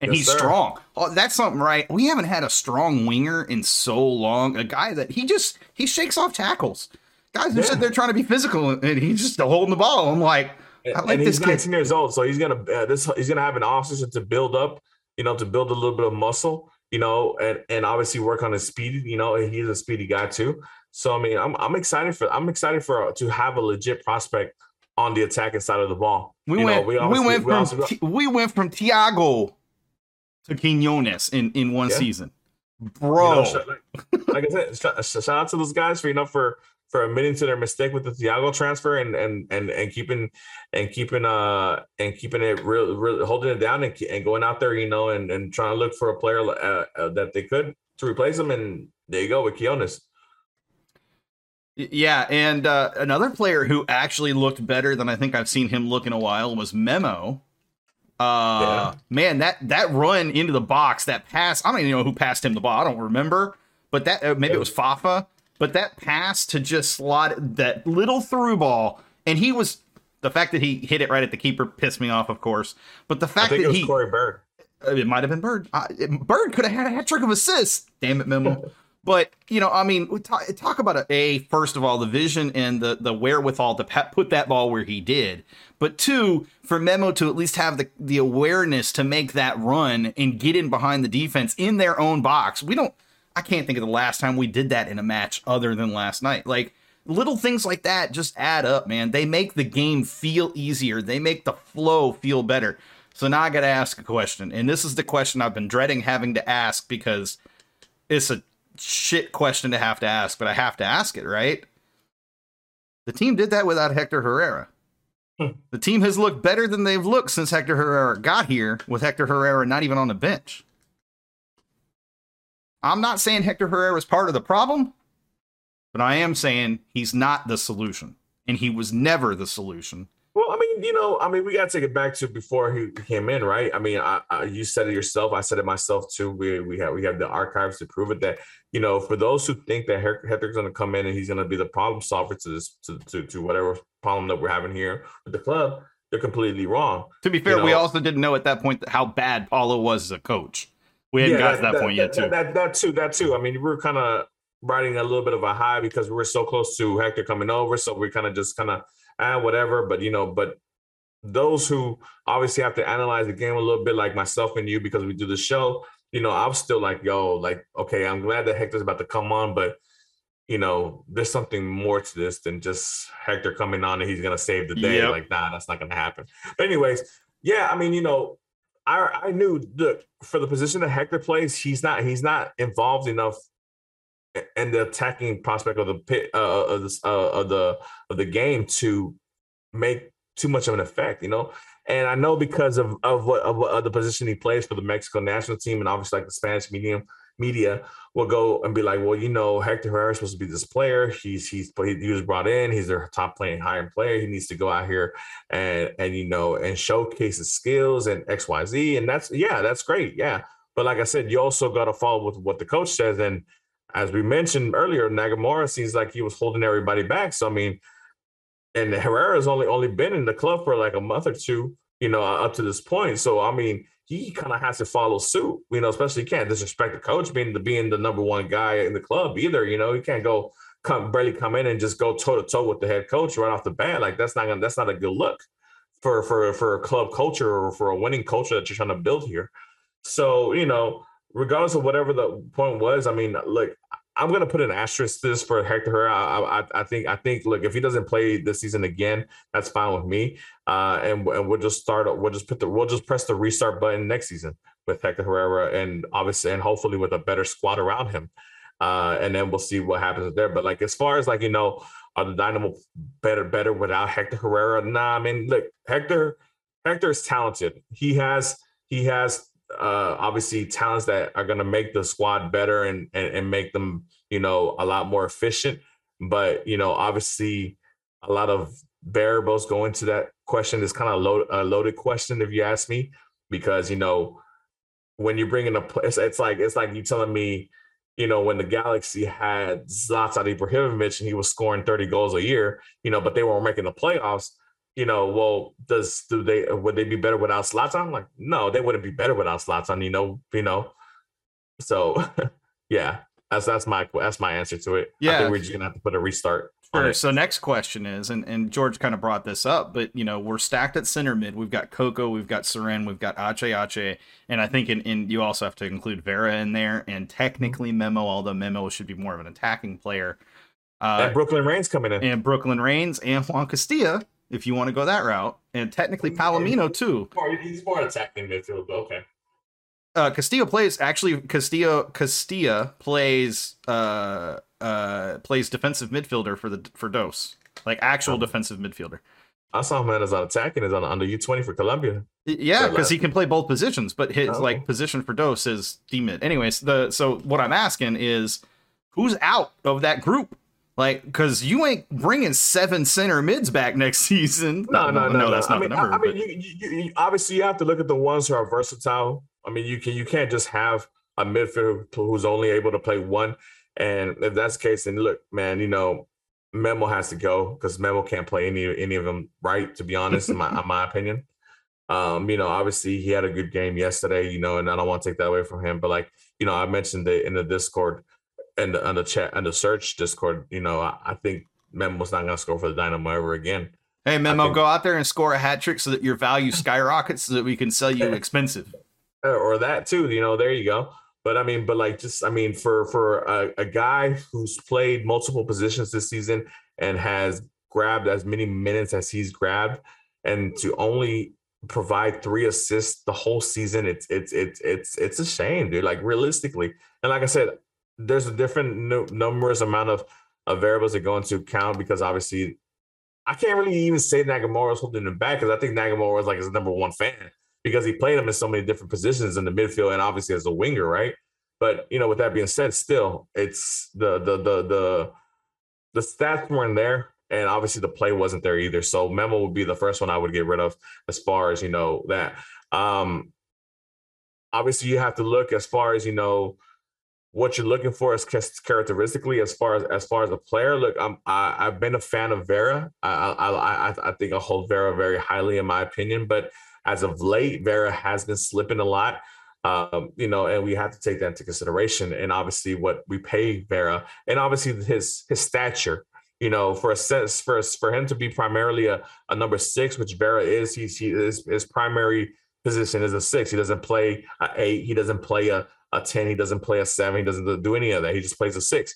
And yes, he's sir. strong. Oh, that's something right. We haven't had a strong winger in so long. A guy that he just he shakes off tackles. Guys who yeah. said they're trying to be physical and he's just holding the ball. I'm like, I like and this he's 19 years old, so he's gonna uh, this he's gonna have an offseason to build up, you know, to build a little bit of muscle, you know, and and obviously work on his speed. You know, he's a speedy guy too. So I mean, I'm I'm excited for I'm excited for to have a legit prospect on the attacking side of the ball. We you went know, we, we, went we from we went from Thiago to Quinones in in one yeah. season, bro. You know, like, like, I said, <laughs> shout out to those guys for you know for for admitting to their mistake with the Thiago transfer and and and and keeping and keeping uh and keeping it real, real holding it down and, and going out there, you know, and and trying to look for a player uh, uh, that they could to replace him. And there you go with Quinones. Yeah, and uh, another player who actually looked better than I think I've seen him look in a while was Memo. Uh, yeah. man, that that run into the box, that pass, I don't even know who passed him the ball. I don't remember, but that uh, maybe it was Fafa, but that pass to just slot that little through ball, and he was the fact that he hit it right at the keeper pissed me off, of course. But the fact that he Corey Baird, uh, it might have been Baird. Uh, Baird could have had a hat trick of assists. Damn it, Memo. <laughs> But you know, I mean, talk, talk about a, a, first of all the vision and the the wherewithal to put that ball where he did. But two, for Memo to at least have the the awareness to make that run and get in behind the defense in their own box. We don't. I can't think of the last time we did that in a match other than last night. Like little things like that just add up, man. They make the game feel easier. They make the flow feel better. So now I got to ask a question, and this is the question I've been dreading having to ask because it's a shit question to have to ask, but I have to ask it, right? The team did that without Hector Herrera. Hmm. The team has looked better than they've looked since Hector Herrera got here, with Hector Herrera not even on the bench. I'm not saying Hector Herrera is part of the problem, but I am saying he's not the solution. And he was never the solution. Well, I mean, you know, I mean, we got to take it back to before he came in, right? I mean, I, I, you said it yourself. I said it myself too. We we have we have the archives to prove it. That you know, for those who think that Hector's going to come in and he's going to be the problem solver to this to, to to whatever problem that we're having here with the club, they're completely wrong. To be fair, you know? we also didn't know at that point how bad Paulo was as a coach. We hadn't yeah, got that, to that, that point that, yet, too. That, that too, that too. I mean, we were kind of riding a little bit of a high because we were so close to Hector coming over, so we kind of just kind of ah whatever. But you know, but those who obviously have to analyze the game a little bit, like myself and you, because we do the show, you know, I'm still like, yo, like, okay, I'm glad that Hector's about to come on, but you know, there's something more to this than just Hector coming on and he's gonna save the day. Yep. Like, nah, that's not gonna happen. But anyways, yeah, I mean, you know, I I knew look for the position that Hector plays, he's not he's not involved enough in the attacking prospect of the pit uh, of the uh, of the of the game to make too much of an effect, you know. And I know because of of what of, of the position he plays for the Mexico national team, and obviously like the Spanish medium media will go and be like, well, you know, Hector Herrera is supposed to be this player. He's he's he was brought in. He's their top playing higher player. He needs to go out here and and you know and showcase his skills and X Y Z. And that's yeah, that's great. Yeah, but like I said, you also got to follow with what the coach says. And as we mentioned earlier, Nagamura seems like he was holding everybody back. So I mean and Herrera's only only been in the club for like a month or two, you know, up to this point. So I mean, he kind of has to follow suit, you know, especially he can't disrespect the coach being the being the number one guy in the club either. You know, he can't go come barely come in and just go toe to toe with the head coach right off the bat. Like that's not gonna that's not a good look for for for a club culture or for a winning culture that you're trying to build here. So, you know, regardless of whatever the point was, I mean, look, I'm gonna put an asterisk this for Hector Herrera. I, I, I, think I think look if he doesn't play this season again, that's fine with me. Uh, and and we'll just start. We'll just put the we'll just press the restart button next season with Hector Herrera and obviously and hopefully with a better squad around him. Uh, and then we'll see what happens there. But like as far as like you know, are the Dynamo better better without Hector Herrera? Nah, I mean look, Hector Hector is talented. He has he has uh, obviously talents that are going to make the squad better and, and and make them you know a lot more efficient. But you know, obviously, a lot of variables go into that question. It's kind of load, a loaded question, if you ask me, because you know when you bring in a it's, it's like it's like you telling me you know, when the Galaxy had Zlatan Ibrahimovic and he was scoring 30 goals a year, you know, but they weren't making the playoffs, you know, well, does do they would they be better without Zlatan? Like, no, they wouldn't be better without Zlatan, you know, you know. So <laughs> yeah, that's that's my that's my answer to it. Yeah, I think we're just gonna have to put a restart. Sure. So next question is, and, and George kind of brought this up, but you know we're stacked at center mid. We've got Coco, we've got Ceren, we've got Ache Ache, and I think in, in you also have to include Vera in there, and technically Memo, although Memo should be more of an attacking player. Uh, and Brooklyn Raines coming in, and Brooklyn Raines and Juan Castilla, if you want to go that route, and technically Palomino too. He's more attacking midfield, but okay uh, Castillo plays actually Castillo Castilla plays uh uh plays defensive midfielder for the for Dos like actual oh. defensive midfielder. I saw him as on attacking is on under U twenty for Colombia. Yeah, because he can play both positions, but his oh. like position for Dos is D mid. Anyways, the so what I'm asking is who's out of that group? Like, because you ain't bringing seven center mids back next <laughs> season. No, no, no, no. That's not I mean, the number. I, I mean, you, you, you, obviously you have to look at the ones who are versatile I mean, you can you can't just have a midfielder who's only able to play one. And if that's the case, then look, man, you know, Memo has to go because Memo can't play any any of them right. To be honest, in my in my opinion, um, you know, obviously he had a good game yesterday, you know, and I don't want to take that away from him. But like, you know, I mentioned it in the Discord and the, on the chat and the search Discord. You know, I, I think Memo's not going to score for the Dynamo ever again. Hey, Memo, think, go out there and score a hat trick so that your value skyrockets so that we can sell you <laughs> expensive uh, or that too. You know, there you go. But I mean, but like just I mean, for for a, a guy who's played multiple positions this season and has grabbed as many minutes as he's grabbed, and to only provide three assists the whole season, it's it's it's it's it's a shame, dude. Like realistically, and like I said, there's a different no, numerous amount of, of variables that go into account because obviously I can't really even say Nagamura is holding him back because I think Nagamura is like his number one fan because he played him in so many different positions in the midfield and obviously as a winger, right? But you know, with that being said, still it's the the the the the stats weren't there, and obviously the play wasn't there either. So Memo would be the first one I would get rid of as far as you know that. Um obviously you have to look as far as you know what you're looking for as characteristically as far as as far as a player. Look, I'm I, I've been a fan of Vera. I I I, I think I hold Vera very highly in my opinion, but as of late, Vera has been slipping a lot. Um, you know, and we have to take that into consideration. And obviously, what we pay Vera, and obviously his his stature. You know, for a sense, for for him to be primarily a, a number six, which Vera is, he's he is his primary position is a six. He doesn't play a eight. He doesn't play a a ten. He doesn't play a seven. He doesn't do any of that. He just plays a six.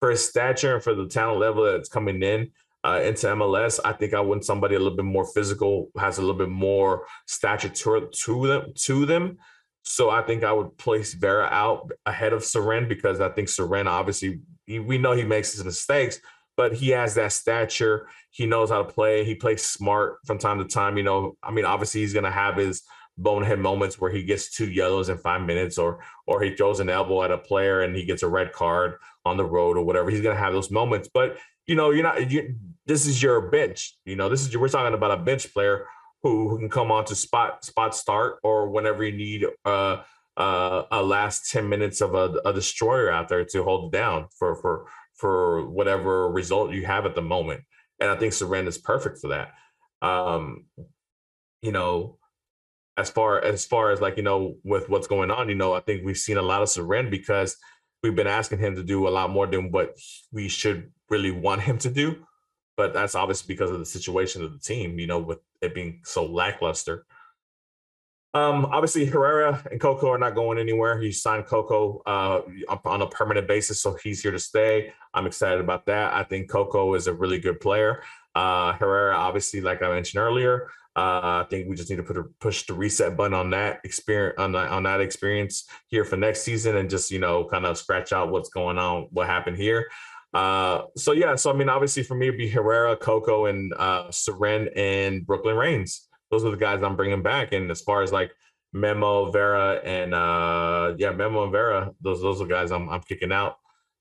For his stature and for the talent level that's coming in, uh, into MLS. I think I want somebody a little bit more physical, has a little bit more stature to, to them. To them. So I think I would place Vera out ahead of Ceren because I think Ceren obviously he, we know he makes his mistakes, but he has that stature. He knows how to play. He plays smart from time to time. You know, I mean, obviously he's gonna have his bonehead moments where he gets two yellows in five minutes, or or he throws an elbow at a player and he gets a red card on the road or whatever. He's gonna have those moments, but you know, you're not. You, this is your bench. You know, this is we're talking about a bench player who, who can come on to spot spot start or whenever you need uh, uh, a last ten minutes of a, a destroyer out there to hold it down for for for whatever result you have at the moment. And I think Ceren is perfect for that. Um, you know, as far as far as like you know with what's going on, you know, I think we've seen a lot of surrender because we've been asking him to do a lot more than what we should really want him to do. But that's obviously because of the situation of the team, you know, with it being so lackluster. Um, obviously Herrera and Coco are not going anywhere. He signed Coco uh, on a permanent basis, so he's here to stay. I'm excited about that. I think Coco is a really good player. Uh, Herrera, obviously, like I mentioned earlier, uh, I think we just need to put a, push the reset button on that experience on that, on that experience here for next season, and just you know kind of scratch out what's going on, what happened here. Uh, so yeah, so I mean, obviously for me, it'd be Herrera, Coco, and uh, Ceren and Brooklyn Raines those are the guys I'm bringing back. And as far as like Memo, Vera, and uh, yeah, Memo and Vera, those those are guys I'm I'm kicking out.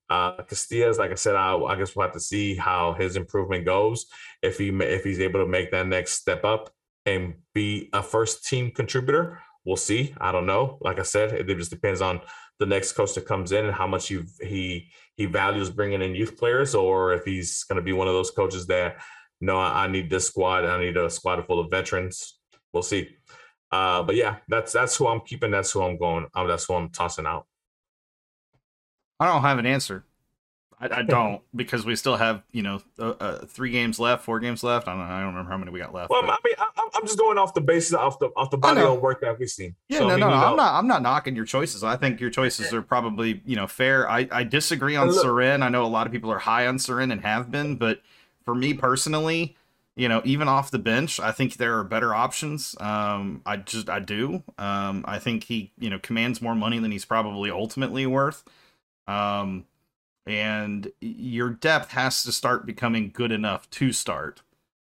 Uh, Casillas, like I said, I, I guess we'll have to see how his improvement goes. If he if he's able to make that next step up and be a first team contributor, we'll see. I don't know. Like I said, it just depends on the next coach that comes in and how much he he he values bringing in youth players, or if he's going to be one of those coaches that no, I, I need this squad. I need a squad full of veterans. We'll see. Uh, but yeah, that's that's who I'm keeping. That's who I'm going. Um, that's who I'm tossing out. I don't have an answer. I, I don't because we still have you know uh, uh, three games left, four games left. I don't. I don't remember how many we got left. Well, but... I mean, I, am just going off the basis off the off the body of work that we've seen. Yeah, so, no, I mean, no, you know, I'm not. I'm not knocking your choices. I think your choices are probably you know fair. I I disagree on Ceren. I know a lot of people are high on Ceren and have been, but for me personally, you know, even off the bench, I think there are better options. Um, I just I do. Um, I think he you know commands more money than he's probably ultimately worth. Um, and your depth has to start becoming good enough to start.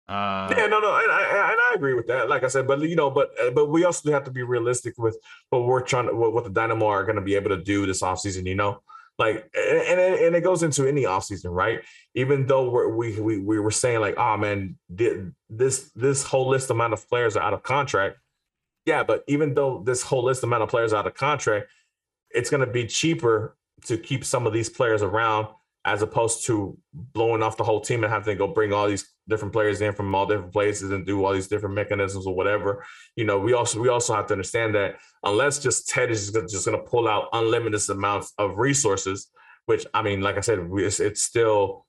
Uh, yeah, no, no, and I, and I agree with that. Like I said, but you know, but but we also have to be realistic with what we're trying what, what the Dynamo are going to be able to do this offseason. You know, like and, and it goes into any offseason right even though we're, we we we were saying like oh man this this whole list amount of players are out of contract yeah but even though this whole list amount of players out of contract it's going to be cheaper to keep some of these players around as opposed to blowing off the whole team and having to go bring all these different players in from all different places and do all these different mechanisms or whatever. You know, we also we also have to understand that unless just Ted is just going to pull out unlimited amounts of resources, which I mean, like I said, it's, it's still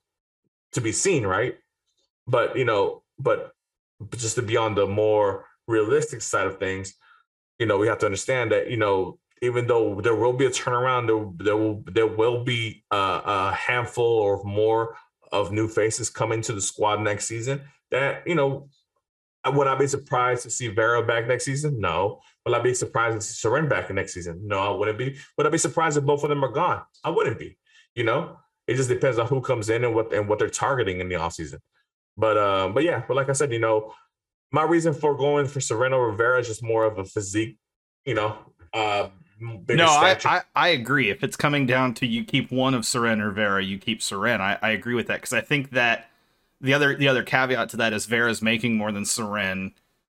to be seen, right? But you know, but just to be on the more realistic side of things, you know, we have to understand that you know even though there will be a turnaround, there, there will there will be a, a handful or more of new faces coming to the squad next season. That you know, would I be surprised to see Vera back next season? No. Will I be surprised to see Ceren back next season? No, I wouldn't be. Would I be surprised if both of them are gone? I wouldn't be. You know, it just depends on who comes in and what and what they're targeting in the offseason. But uh, but yeah, but like I said, you know, my reason for going for Sereno Rivera is just more of a physique, you know, uh, no, I, I, I agree. If it's coming down to you keep one of Ceren or Vera, you keep Ceren. I, I agree with that because I think that the other the other caveat to that is Vera's making more than Ceren,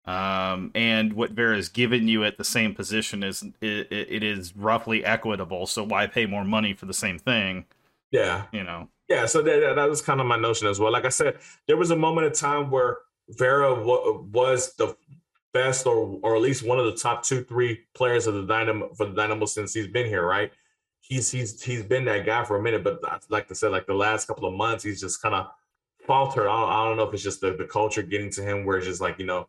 um, and what Vera's given you at the same position is it, it is roughly equitable. So why pay more money for the same thing? Yeah, you know. Yeah, so that, that was kind of my notion as well. Like I said, there was a moment in time where Vera w- was the best or or at least one of the top two three players of the Dynamo for the Dynamo since he's been here, right? He's he's he's been that guy for a minute, but like I said, like the last couple of months, he's just kind of faltered. I don't, I don't know if it's just the, the culture getting to him, where it's just like you know,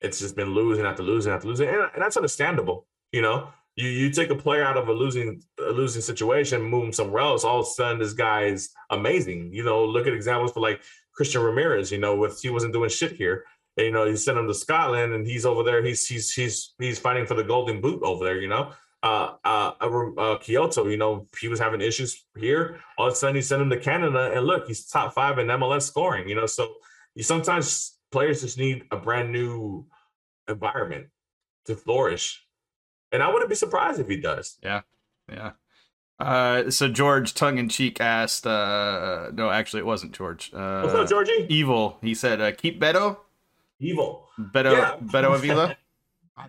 it's just been losing after losing after losing, and, and that's understandable. You know, you you take a player out of a losing a losing situation, move him somewhere else. All of a sudden, this guy is amazing. You know, look at examples for like Christian Ramirez. You know, with he wasn't doing shit here you know, you send him to Scotland and he's over there. He's he's he's he's fighting for the golden boot over there. You know, uh, uh, uh, Quioto. You know, he was having issues here. All of a sudden, he sent him to Canada, and look, he's top five in MLS scoring. You know, so you sometimes players just need a brand new environment to flourish, and I wouldn't be surprised if he does. Yeah, yeah. Uh, so George, tongue in cheek, asked. Uh, no, actually, it wasn't George. Uh, What's up, Georgie? Evil. He said, uh, "Keep Beto." Evil. Beto, yeah. Beto Avila. <laughs>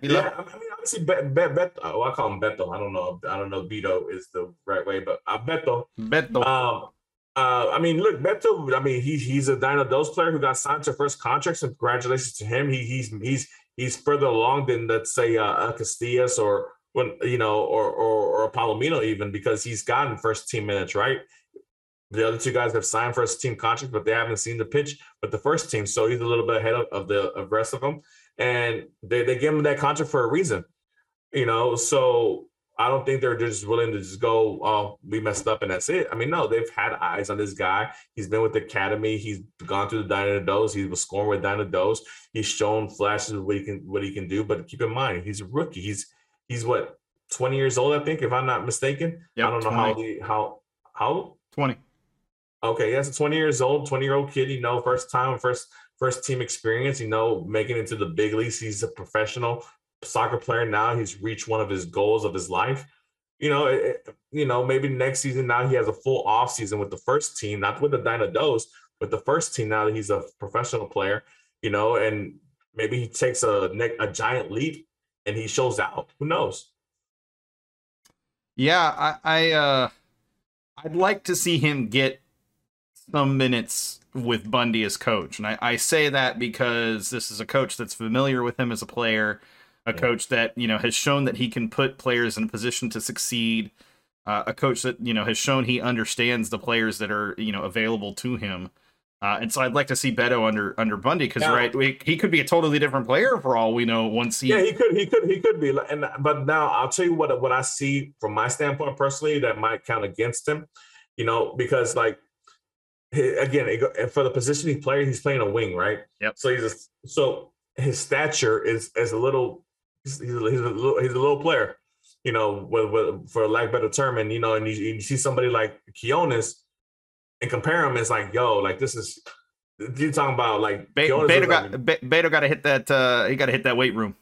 Yeah, I mean, obviously, Bet, Bet, Bet, oh, I call him Beto. I don't know. I don't know. Beto is the right way, but uh, Beto. Beto. Um, uh, I mean, look, Beto. I mean, he he's a Dino Dos player who got signed to first contracts. So congratulations to him. He he's he's he's further along than let's say uh, Casillas or when you know or, or or Palomino even because he's gotten first team minutes, right? The other two guys have signed first team contracts, but they haven't seen the pitch. But the first team, so he's a little bit ahead of, of the of rest of them, and they they give him that contract for a reason, you know. So I don't think they're just willing to just go, oh, we messed up and that's it. I mean, no, they've had eyes on this guy. He's been with the academy. He's gone through the Dynados. He was scoring with Dynados. He's shown flashes of what he can what he can do. But keep in mind, he's a rookie. He's he's what 20 years old, I think, if I'm not mistaken. Yep, I don't know 20. how how how 20. Okay, yes, 20 years old, 20 year old kid, you know, first time, first first team experience, you know, making it to the big leagues. He's a professional soccer player now. He's reached one of his goals of his life. You know, it, you know, maybe next season now he has a full off season with the first team, not with the Dynados, with the first team now that he's a professional player. You know, and maybe he takes a a giant leap and he shows out. Who knows? Yeah, I, I uh, I'd like to see him get some minutes with Bundy as coach, and I, I say that because this is a coach that's familiar with him as a player a coach that you know has shown that he can put players in a position to succeed uh, a coach that you know has shown he understands the players that are you know available to him. Uh, and so I'd like to see Beto under under Bundy because right we, he could be a totally different player for all we know once he yeah he could he could he could be. And but now I'll tell you what what I see from my standpoint personally that might count against him you know because like again for the position he plays he's playing a wing right yep so he's a, so his stature is is a little he's, he's, a, he's, a, little, he's a little player, you know, with, with, for lack of better term. And, you know, and you, you see somebody like Quinones and compare him, it's like, yo, like this is, you're talking about like Be- Beto got like, Beto got to hit that. Uh, he got to hit that weight room.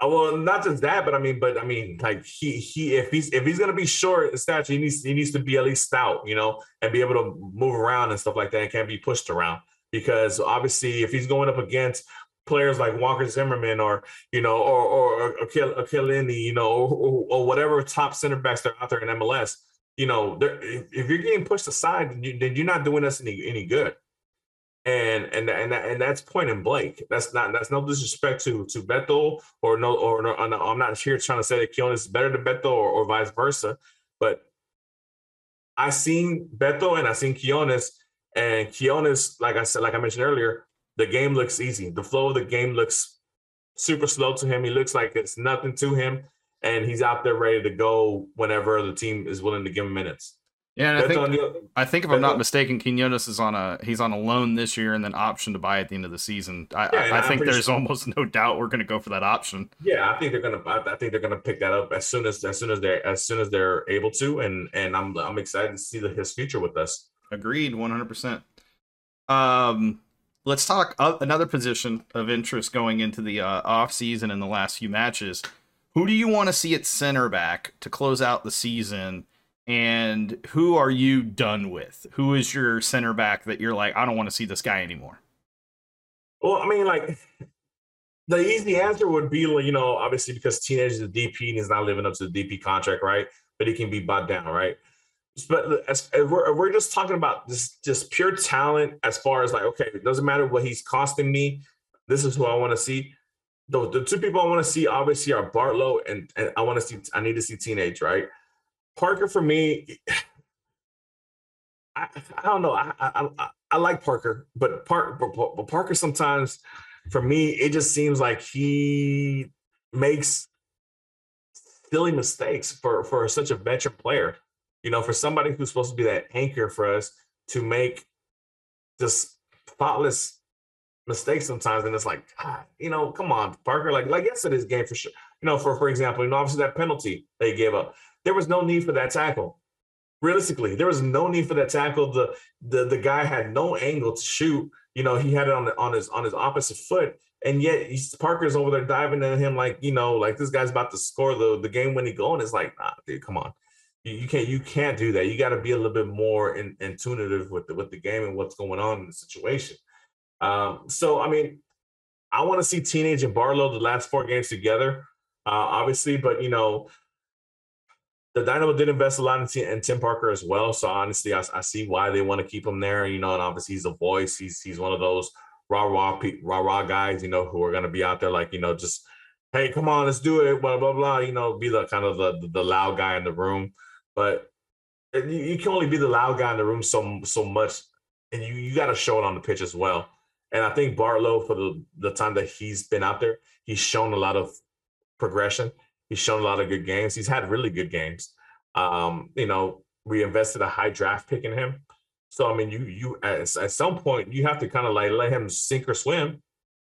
Uh, well, not just that, but I mean, but I mean, like he he if he's if he's gonna be short stature, he needs he needs to be at least stout, you know, and be able to move around and stuff like that, and can't be pushed around. Because obviously, if he's going up against players like Walker Zimmerman or you know or or Aquilini, you know, or, or, whatever top center backs that are out there in MLS. You know, if you're getting pushed aside, then, you, then you're not doing us any any good. And and and and that's point and blank. That's not that's no disrespect to to Beto or no or no, I'm not here trying to say that Quinones is better than Beto or, or vice versa, but I seen Beto and I seen Quinones and Quinones, like I said, like I mentioned earlier, the game looks easy. The flow of the game looks super slow to him. He looks like it's nothing to him, and he's out there ready to go whenever the team is willing to give him minutes. Yeah, and I think, I think if I'm not mistaken, Quinones is on a he's on a loan this year and then option to buy at the end of the season. I, yeah, I, I think there's sure. almost no doubt we're going to go for that option. Yeah, I think they're going to. I think they're going to pick that up as soon as as soon as they as soon as they're able to, and and I'm I'm excited to see the, his future with us. Agreed, 100. percent Um, let's talk uh, another position of interest going into the uh, off season in the last few matches. Who do you want to see at center back to close out the season? And who are you done with? Who is your center back that you're like, I don't want to see this guy anymore? Well, I mean, like the easy answer would be, you know, obviously because teenage is a DP and he's not living up to the DP contract, right? But he can be bought down, right? but as, as we're, we're just talking about just just pure talent as far as like okay it doesn't matter what he's costing me this is who i want to see the, the two people i want to see obviously are barlow and, and i want to see i need to see teenage right parker for me i, I don't know I, I, I, like parker but, Park, but parker sometimes for me it just seems like he makes silly mistakes for for such a veteran player you know, for somebody who's supposed to be that anchor for us to make just thoughtless mistakes sometimes, and it's like, God, you know, come on, Parker. Like, like yesterday's game for sure. You know, for for example, you know, obviously that penalty they gave up, there was no need for that tackle. Realistically, there was no need for that tackle. The the the guy had no angle to shoot. You know, he had it on the, on his on his opposite foot, and yet Parker's over there diving at him like you know, like this guy's about to score the the game winning goal, and it's like, nah, dude, come on you can't you can't do that. You got to be a little bit more in, intuitive with the with the game and what's going on in the situation. Um, so I mean, I want to see Teenage and Barlow the last four games together, uh, obviously, but you know, the Dynamo did invest a lot in, T- in Tim Parker as well. So honestly, I, I see why they want to keep him there. You know, and obviously he's a voice. He's he's one of those raw raw raw raw guys, you know, who are gonna be out there like you know just hey, come on, let's do it, blah blah blah. You know, be the kind of the the loud guy in the room, but you, you can only be the loud guy in the room so so much, and you you got to show it on the pitch as well. And I think Barlow, for the the time that he's been out there, he's shown a lot of progression. He's shown a lot of good games. He's had really good games. Um, you know, we invested a high draft pick in him. So I mean, you you at, at some point you have to kind of like let him sink or swim.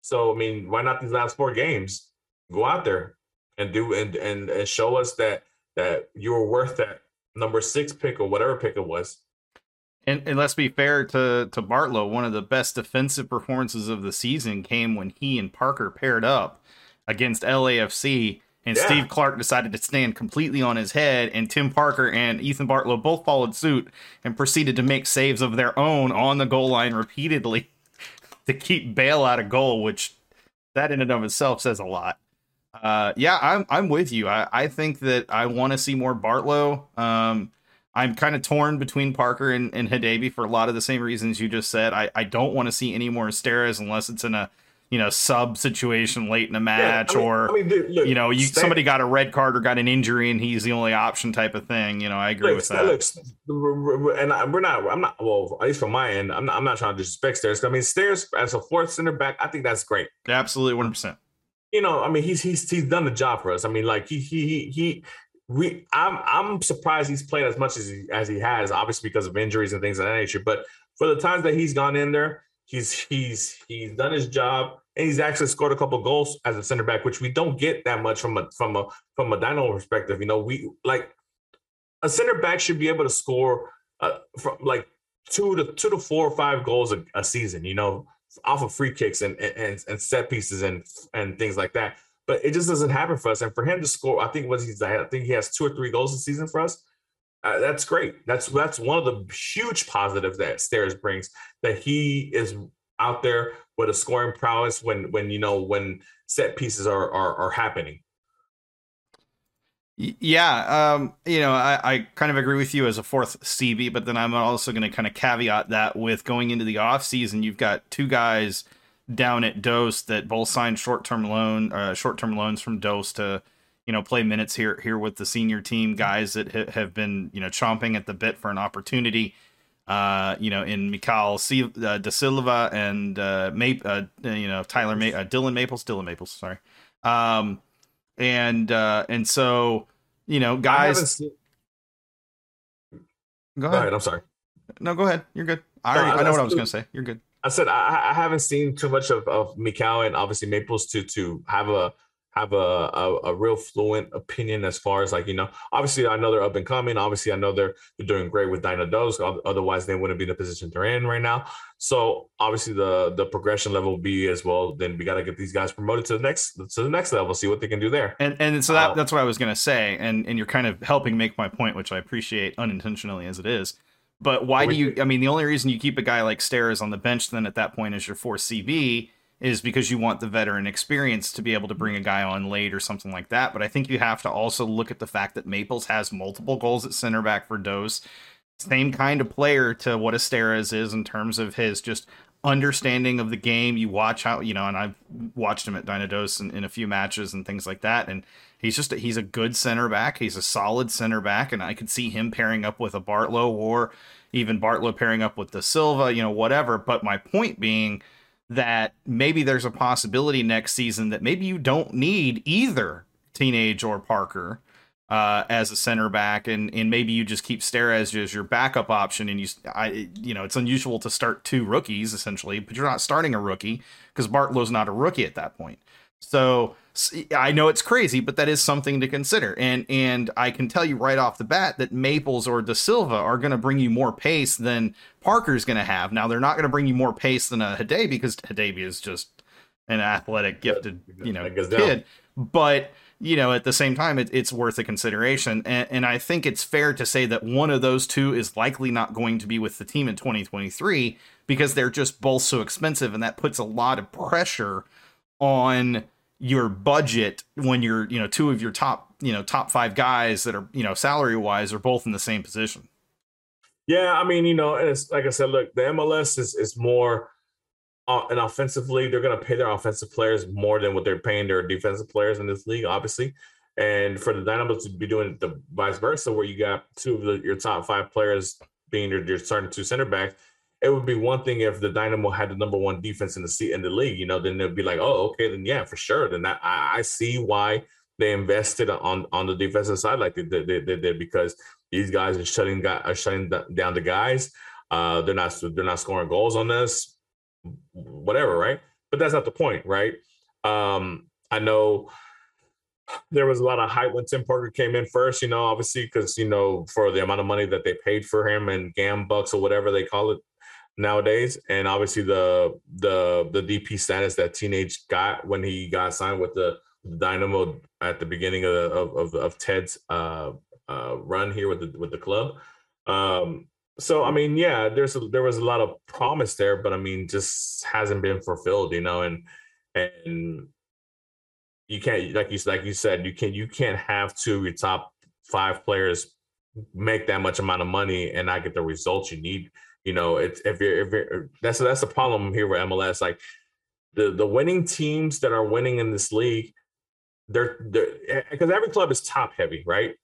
So I mean, why not these last four games? Go out there and do and and, and show us that that you were worth that number six pick or whatever pick it was. And, and let's be fair to to Bartlow, one of the best defensive performances of the season came when he and Parker paired up against LAFC and yeah. Steve Clark decided to stand completely on his head, and Tim Parker and Ethan Bartlow both followed suit and proceeded to make saves of their own on the goal line repeatedly <laughs> to keep Bale out of goal, which that in and of itself says a lot. Uh, yeah, I'm I'm with you. I, I think that I want to see more Bartlow. Um, I'm kind of torn between Parker and, and Hadebe for a lot of the same reasons you just said. I, I don't want to see any more Steres unless it's in a you know sub situation late in a match yeah, I mean, or I mean, dude, look, you know you Stan- somebody got a red card or got an injury and he's the only option type of thing you know i agree look, with that. look, and we're not i'm not well at least from my end i'm not, I'm not trying to disrespect Steres i mean Steres as a fourth center back i think that's great. Absolutely 100% you know i mean he's he's he's done the job for us. I mean like he he he, he we I'm I'm surprised he's played as much as he as he has, obviously because of injuries and things of that nature. But for the times that he's gone in there, He's he's he's done his job and he's actually scored a couple goals as a center back, which we don't get that much from a from a from a Dino perspective. You know, we like a center back should be able to score uh, from like two to two to four or five goals a, a season. You know, off of free kicks and, and and set pieces and and things like that. But it just doesn't happen for us. And for him to score, I think what he's I think he has two or three goals a season for us. Uh, that's great. That's that's one of the huge positives that Steres brings. That he is out there with a scoring prowess when when you know when set pieces are are, are happening. Yeah, um, you know, I, I kind of agree with you as a fourth CB, but then I'm also going to kind of caveat that with going into the off season, you've got two guys down at Dos that both signed short term loan, uh, short term loans from Dos to you know play minutes here here with the senior team guys that ha- have been you know chomping at the bit for an opportunity. Uh, you know, in Mikal C- uh, Da Silva and uh, Mape, uh, you know Tyler Ma- uh, Dylan Maples, Dylan Maples, sorry. Um, and uh, and so you know, guys. Seen... Go, ahead. go ahead. I'm sorry. No, go ahead. You're good. I already, no, I know what I was going to say. You're good. I said I, I haven't seen too much of of Mikal and obviously Maples to to have a have a, a, a, real fluent opinion as far as like you know obviously i know they're up and coming. Obviously i know they're they're doing great with Dos. otherwise they wouldn't be in the position they're in right now. So obviously the the progression level will be as well then we got to get these guys promoted to the next to the next level see what they can do there. And and so that, uh, that's what i was going to say and and you're kind of helping make my point which i appreciate unintentionally as it is. But why do you i mean the only reason you keep a guy like Steres on the bench then at that point is your 4 cb is because you want the veteran experience to be able to bring a guy on late or something like that. But I think you have to also look at the fact that Maples has multiple goals at center back for Dos. Same kind of player to what Steres is in terms of his just understanding of the game. You watch how, you know, and I've watched him at Dynados in, in a few matches and things like that. And he's just, a, he's a good center back. He's a solid center back. And I could see him pairing up with a Bartlow or even Bartlow pairing up with Da Silva, you know, whatever. But my point being, that maybe there's a possibility next season that maybe you don't need either Teenage or Parker uh, as a center back, and and maybe you just keep Steres as your backup option, and you I you know it's unusual to start two rookies essentially, but you're not starting a rookie because Bartlow's not a rookie at that point. So I know it's crazy, but that is something to consider. And and I can tell you right off the bat that Maples or Da Silva are going to bring you more pace than Parker's going to have. Now they're not going to bring you more pace than uh, a Hadebe because Hadebe is just an athletic, gifted, you know, kid. But you know, at the same time, it, it's worth a consideration. And, and I think it's fair to say that one of those two is likely not going to be with the team in 2023 because they're just both so expensive, and that puts a lot of pressure on your budget when you're you know two of your top you know top five guys that are you know salary wise are both in the same position yeah i mean you know and it's like i said look the mls is is more uh, an offensive league, they're going to pay their offensive players more than what they're paying their defensive players in this league, obviously. And for the Dynamo to be doing the vice versa, where you got two of the, your top five players being your, your starting two center backs, it would be one thing if the Dynamo had the number one defense in the seat in the league. You know, then they'd be like, oh, okay, then yeah, for sure. Then I, I see why they invested on on the defensive side like they did they, they, they, because these guys are shutting guy, are shutting down the guys. Uh, they're not they're not scoring goals on this, whatever, right? But that's not the point, right? Um, I know there was a lot of hype when Tim Parker came in first, you know, obviously because you know for the amount of money that they paid for him and gam bucks or whatever they call it nowadays, and obviously the the the DP status that Teenage got when he got signed with the Dynamo at the beginning of of, of, of Ted's uh, uh, run here with the with the club. Um, so I mean, yeah, there's a, there was a lot of promise there, but I mean, just hasn't been fulfilled, you know, and and you can't like you like you said you can you can't have two of your top five players make that much amount of money and not get the results you need. You know, it's if you're if you're uh, that's that's the problem here with MLS. Like the the winning teams that are winning in this league, they're they're eh, eh, because every club is top heavy, right?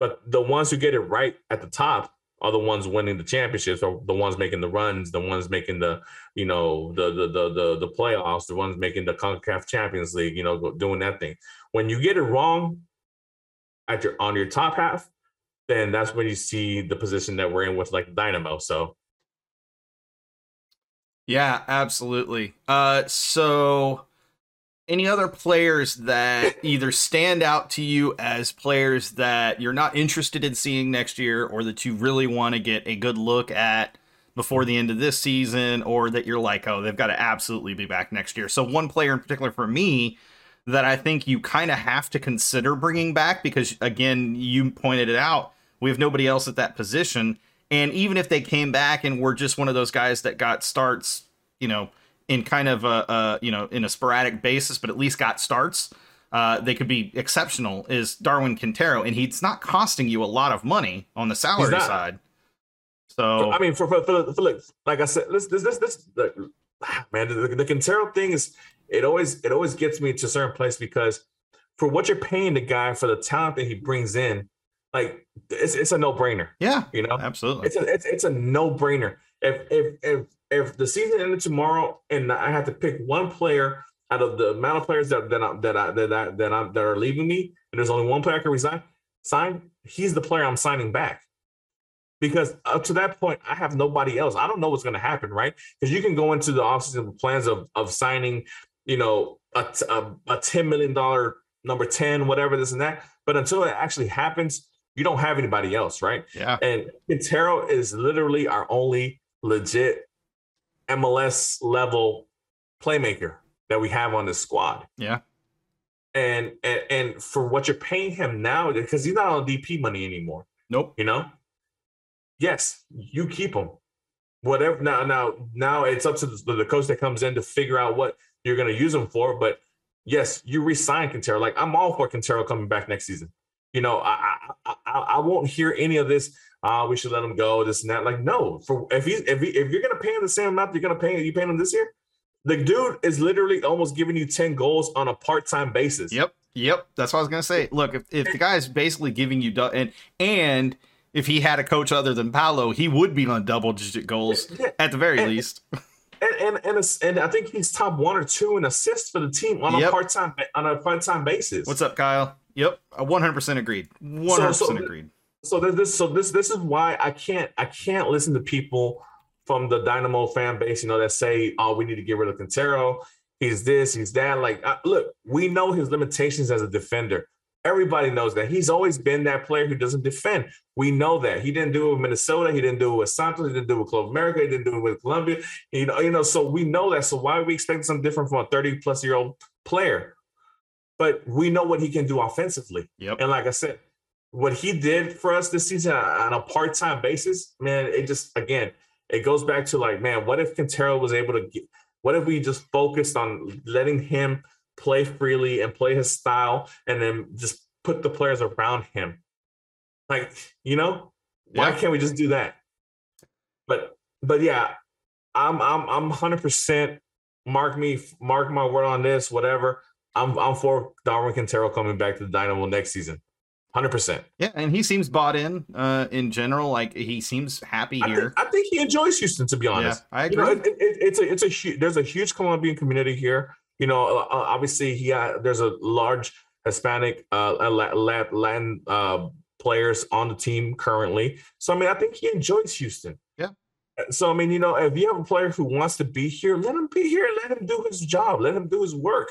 But the ones who get it right at the top are the ones winning the championships or the ones making the runs, the ones making the, you know, the the the the, the playoffs, the ones making the CONCACAF Champions League, you know, doing that thing. When you get it wrong at your on your top half, then that's when you see the position that we're in with like Dynamo. So yeah, absolutely. Uh so any other players that either stand out to you as players that you're not interested in seeing next year or that you really want to get a good look at before the end of this season or that you're like oh they've got to absolutely be back next year so one player in particular for me that i think you kind of have to consider bringing back because again you pointed it out we have nobody else at that position and even if they came back and were just one of those guys that got starts you know in kind of a, a you know in a sporadic basis, but at least got starts. Uh, they could be exceptional. Is Darwin Quintero, and he's not costing you a lot of money on the salary side. So I mean, for for, for, for look, like I said, this this this, this man, the, the Quintero thing is it always it always gets me to a certain place because for what you're paying the guy for the talent that he brings in, like it's it's a no brainer. Yeah, you know, absolutely. It's a it's, it's a no brainer. If if if if the season ended tomorrow and I had to pick one player out of the amount of players that that I, that I, that I, that, I, that are leaving me, and there's only one player I can resign, sign, he's the player I'm signing back. Because up to that point, I have nobody else. I don't know what's going to happen, right? Because you can go into the offseason plans of of signing, you know, a, a, a ten million dollar number ten, whatever this and that. But until it actually happens, you don't have anybody else, right? Yeah. And Quintero is literally our only legit MLS level playmaker that we have on the squad. Yeah. And, and and for what you're paying him now, because he's not on DP money anymore. Nope. You know? Yes, you keep him. Whatever now, now, now it's up to the, the coach that comes in to figure out what you're gonna use him for. But yes, you resign Quintero. Like I'm all for Quintero coming back next season. You know, I I, I, I won't hear any of this ah, we should let him go, this and that. Like, no, for if he's if he, if you're gonna pay him the same amount you're gonna pay you paying him this year, the dude is literally almost giving you 10 goals on a part-time basis. Yep. Yep. That's what I was gonna say. Look, if, if the guy is basically giving you and and if he had a coach other than Paulo, he would be on double digit goals <laughs> yeah. at the very and, least. <laughs> And and and, and I think he's top one or two in assists for the team on yep. a part time on a part time basis. What's up, Kyle? Yep, one hundred percent agreed. One hundred percent agreed so this so this this is why I can't I can't listen to people from the Dynamo fan base, you know, that say, "Oh, we need to get rid of Quintero. He's this, he's that." Like, uh, look, we know his limitations as a defender. Everybody knows that he's always been that player who doesn't defend. We know that he didn't do it with Minnesota, he didn't do it with Santos, he didn't do it with Club America, he didn't do it with Colombia. You know, you know, so we know that. So why are we expecting something different from a 30 plus year old player? But we know what he can do offensively. Yep. And like I said, what he did for us this season on a part-time basis, man, it just again, it goes back to like, man, what if Quintero was able to get what if we just focused on letting him play freely and play his style and then just put the players around him? Like, you know, why yeah. can't we just do that? But but yeah, I'm I'm I'm 100% mark me, mark my word on this, whatever. I'm I'm for Darwin Quintero coming back to the Dynamo next season. Hundred percent. Yeah, and he seems bought in. Uh, in general, like he seems happy I here. think, I think he enjoys Houston. To be honest, yeah, I you agree. know, it, it, it's a it's a huge. There's a huge Colombian community here. You know, uh, obviously he uh, there's a large Hispanic uh, Latin uh, players on the team currently. So I mean, I think he enjoys Houston. Yeah. So I mean, you know, if you have a player who wants to be here, let him be here. Let him do his job. Let him do his work.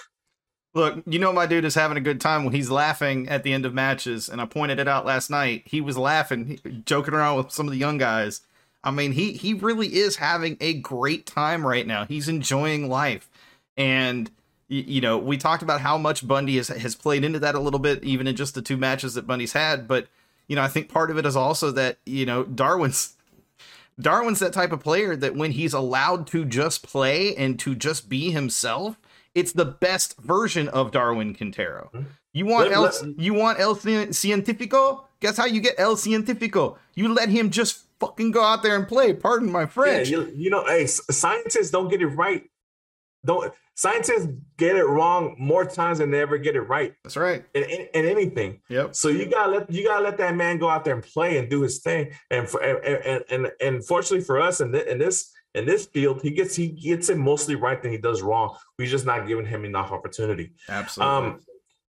Look, you know my dude is having a good time when he's laughing at the end of matches, and I pointed it out last night. He was laughing, joking around with some of the young guys. I mean, he he really is having a great time right now. He's enjoying life, and you know we talked about how much Bundy has has played into that a little bit, even in just the two matches that Bundy's had. But you know, I think part of it is also that you know Darwin's Darwin's that type of player that when he's allowed to just play and to just be himself it's the best version of Darwin Quintero. Hmm? You want let, El let, you want El Cientifico? Guess how you get El Cientifico? You let him just fucking go out there and play. Pardon my French. Yeah, you, you know, hey, scientists don't get it right. Don't scientists get it wrong more times than they ever get it right. That's right. In, in, in, anything. Yep. So you gotta let you gotta let that man go out there and play and do his thing. And for and and and, and fortunately for us in, in this in this field, he gets he gets it mostly right than he does wrong. We're just not giving him enough opportunity. Absolutely. Um,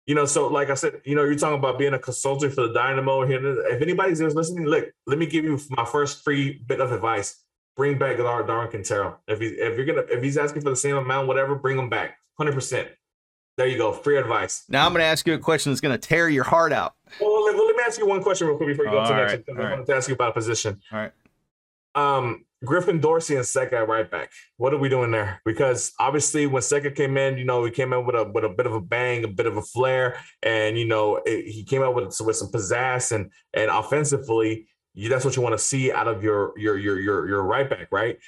you know, so like I said, you know, you're talking about being a consultant for the Dynamo here. If anybody's listening, look, let me give you my first free bit of advice. Bring back Darwin Quintero. If he if you're gonna if he's asking for the same amount, whatever, bring him back. Hundred percent. There you go. Free advice. Now I'm going to ask you a question that's going to tear your heart out. Well, let, well, let me ask you one question real quick before you go oh, to the next. Right, I wanted to ask you about a position. All right. Um, Griffin Dorsey and Seka right back. What are we doing there? Because obviously, when Seka came in, you know, he came in with a with a bit of a bang, a bit of a flair, and you know, it, he came out with with some pizzazz and and offensively, you, that's what you want to see out of your your your your your right back, right?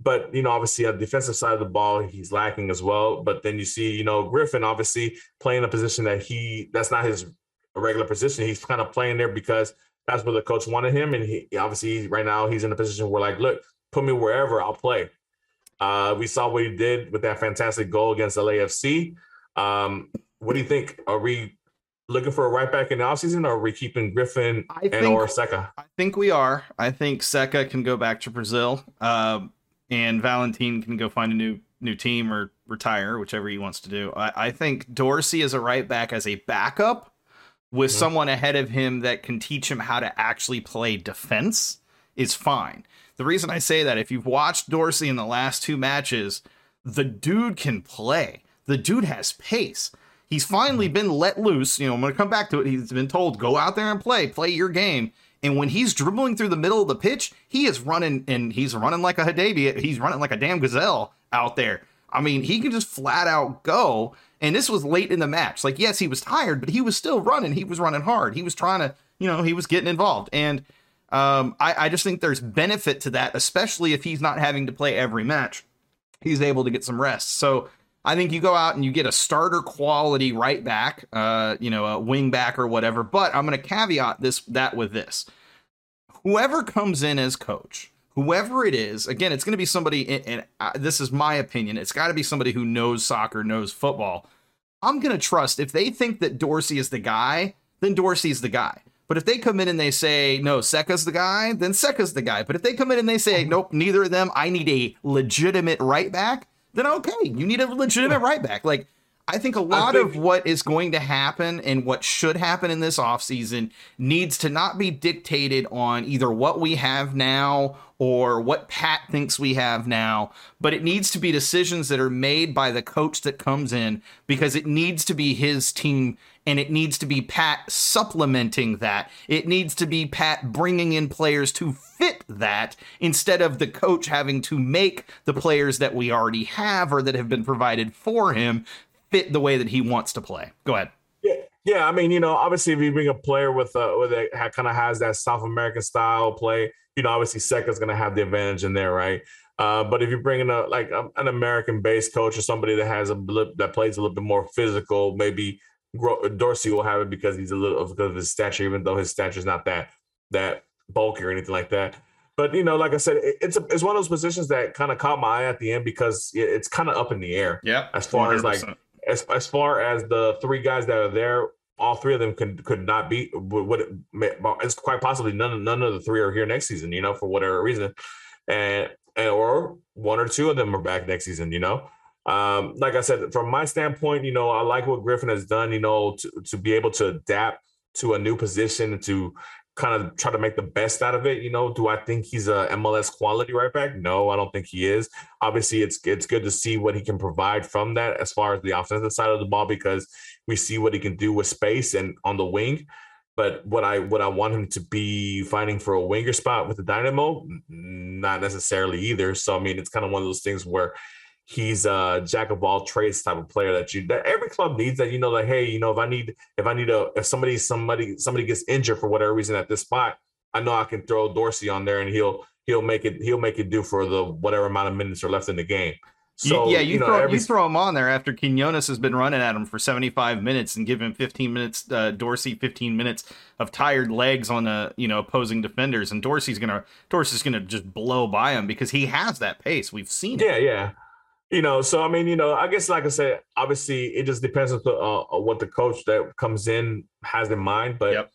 But you know, obviously, on the defensive side of the ball, he's lacking as well. But then you see, you know, Griffin obviously playing a position that he that's not his regular position. He's kind of playing there because that's where the coach wanted him, and he obviously right now he's in a position where like, look put me wherever, I'll play. Uh, we saw what he did with that fantastic goal against LAFC. Um, what do you think? Are we looking for a right back in the offseason or are we keeping Griffin I and think, or Seka? I think we are. I think Seka can go back to Brazil. Uh, and Valentin can go find a new new team or retire, whichever he wants to do. I, I think Dorsey is a right back as a backup with mm-hmm. someone ahead of him that can teach him how to actually play defense is fine. The reason I say that, if you've watched Dorsey in the last two matches, the dude can play. The dude has pace. He's finally been let loose. You know, I'm going to come back to it. He's been told, go out there and play, play your game. And when he's dribbling through the middle of the pitch, he is running and he's running like a Hadebe. He's running like a damn gazelle out there. I mean, he can just flat out go. And this was late in the match. Like, yes, he was tired, but he was still running. He was running hard. He was trying to, you know, he was getting involved. And um, I, I just think there's benefit to that, especially if he's not having to play every match. He's able to get some rest. So I think you go out and you get a starter quality right back, uh, you know, a wing back or whatever. But I'm going to caveat this that with this: whoever comes in as coach, whoever it is, again, it's going to be somebody. And this is my opinion. It's got to be somebody who knows soccer, knows football. I'm going to trust if they think that Dorsey is the guy, then Dorsey's the guy. But if they come in and they say, no, Seka's the guy, then Seka's the guy. But if they come in and they say, mm-hmm. nope, neither of them, I need a legitimate right back, then okay, you need a legitimate right back. Like, I think a lot think- of what is going to happen and what should happen in this offseason needs to not be dictated on either what we have now or what Pat thinks we have now, but it needs to be decisions that are made by the coach that comes in because it needs to be his team and it needs to be Pat supplementing that. It needs to be Pat bringing in players to fit that instead of the coach having to make the players that we already have or that have been provided for him fit the way that he wants to play. Go ahead. Yeah, yeah. I mean, you know, obviously, if you bring a player with a with a kind of has that South American style play, you know, obviously, Seka's going to have the advantage in there, right? Uh, but if you're bringing a like a, an American-based coach or somebody that has a that plays a little bit more physical, maybe Dorsey will have it because he's a little because of his stature, even though his stature is not that that bulky or anything like that. But you know, like I said, it's a, it's one of those positions that kind of caught my eye at the end because it's kind of up in the air. Yeah. As far 100%. as like as as far as the three guys that are there, all three of them could could not be. What it's quite possibly none none of the three are here next season. You know, for whatever reason, and and or one or two of them are back next season. You know. Um, like I said, from my standpoint, you know, I like what Griffin has done, you know, to, to be able to adapt to a new position, to kind of try to make the best out of it. You know, do I think he's a MLS quality right back? No, I don't think he is. Obviously, it's it's good to see what he can provide from that as far as the offensive side of the ball because we see what he can do with space and on the wing. But what I what I want him to be fighting for a winger spot with the Dynamo, not necessarily either. So I mean, it's kind of one of those things where he's a jack of all trades type of player that you that every club needs that you know like hey you know if i need if i need a if somebody somebody somebody gets injured for whatever reason at this spot i know i can throw dorsey on there and he'll he'll make it he'll make it do for the whatever amount of minutes are left in the game so yeah, you, you know, throw every... you throw him on there after Quinones has been running at him for 75 minutes and give him 15 minutes, uh, Dorsey 15 minutes of tired legs on the you know opposing defenders, and Dorsey's gonna Dorsey's gonna just blow by him because he has that pace. We've seen it. Yeah, yeah you know, so I mean, you know, I guess like I said, obviously it just depends on the, uh, what the coach that comes in has in mind. But yep.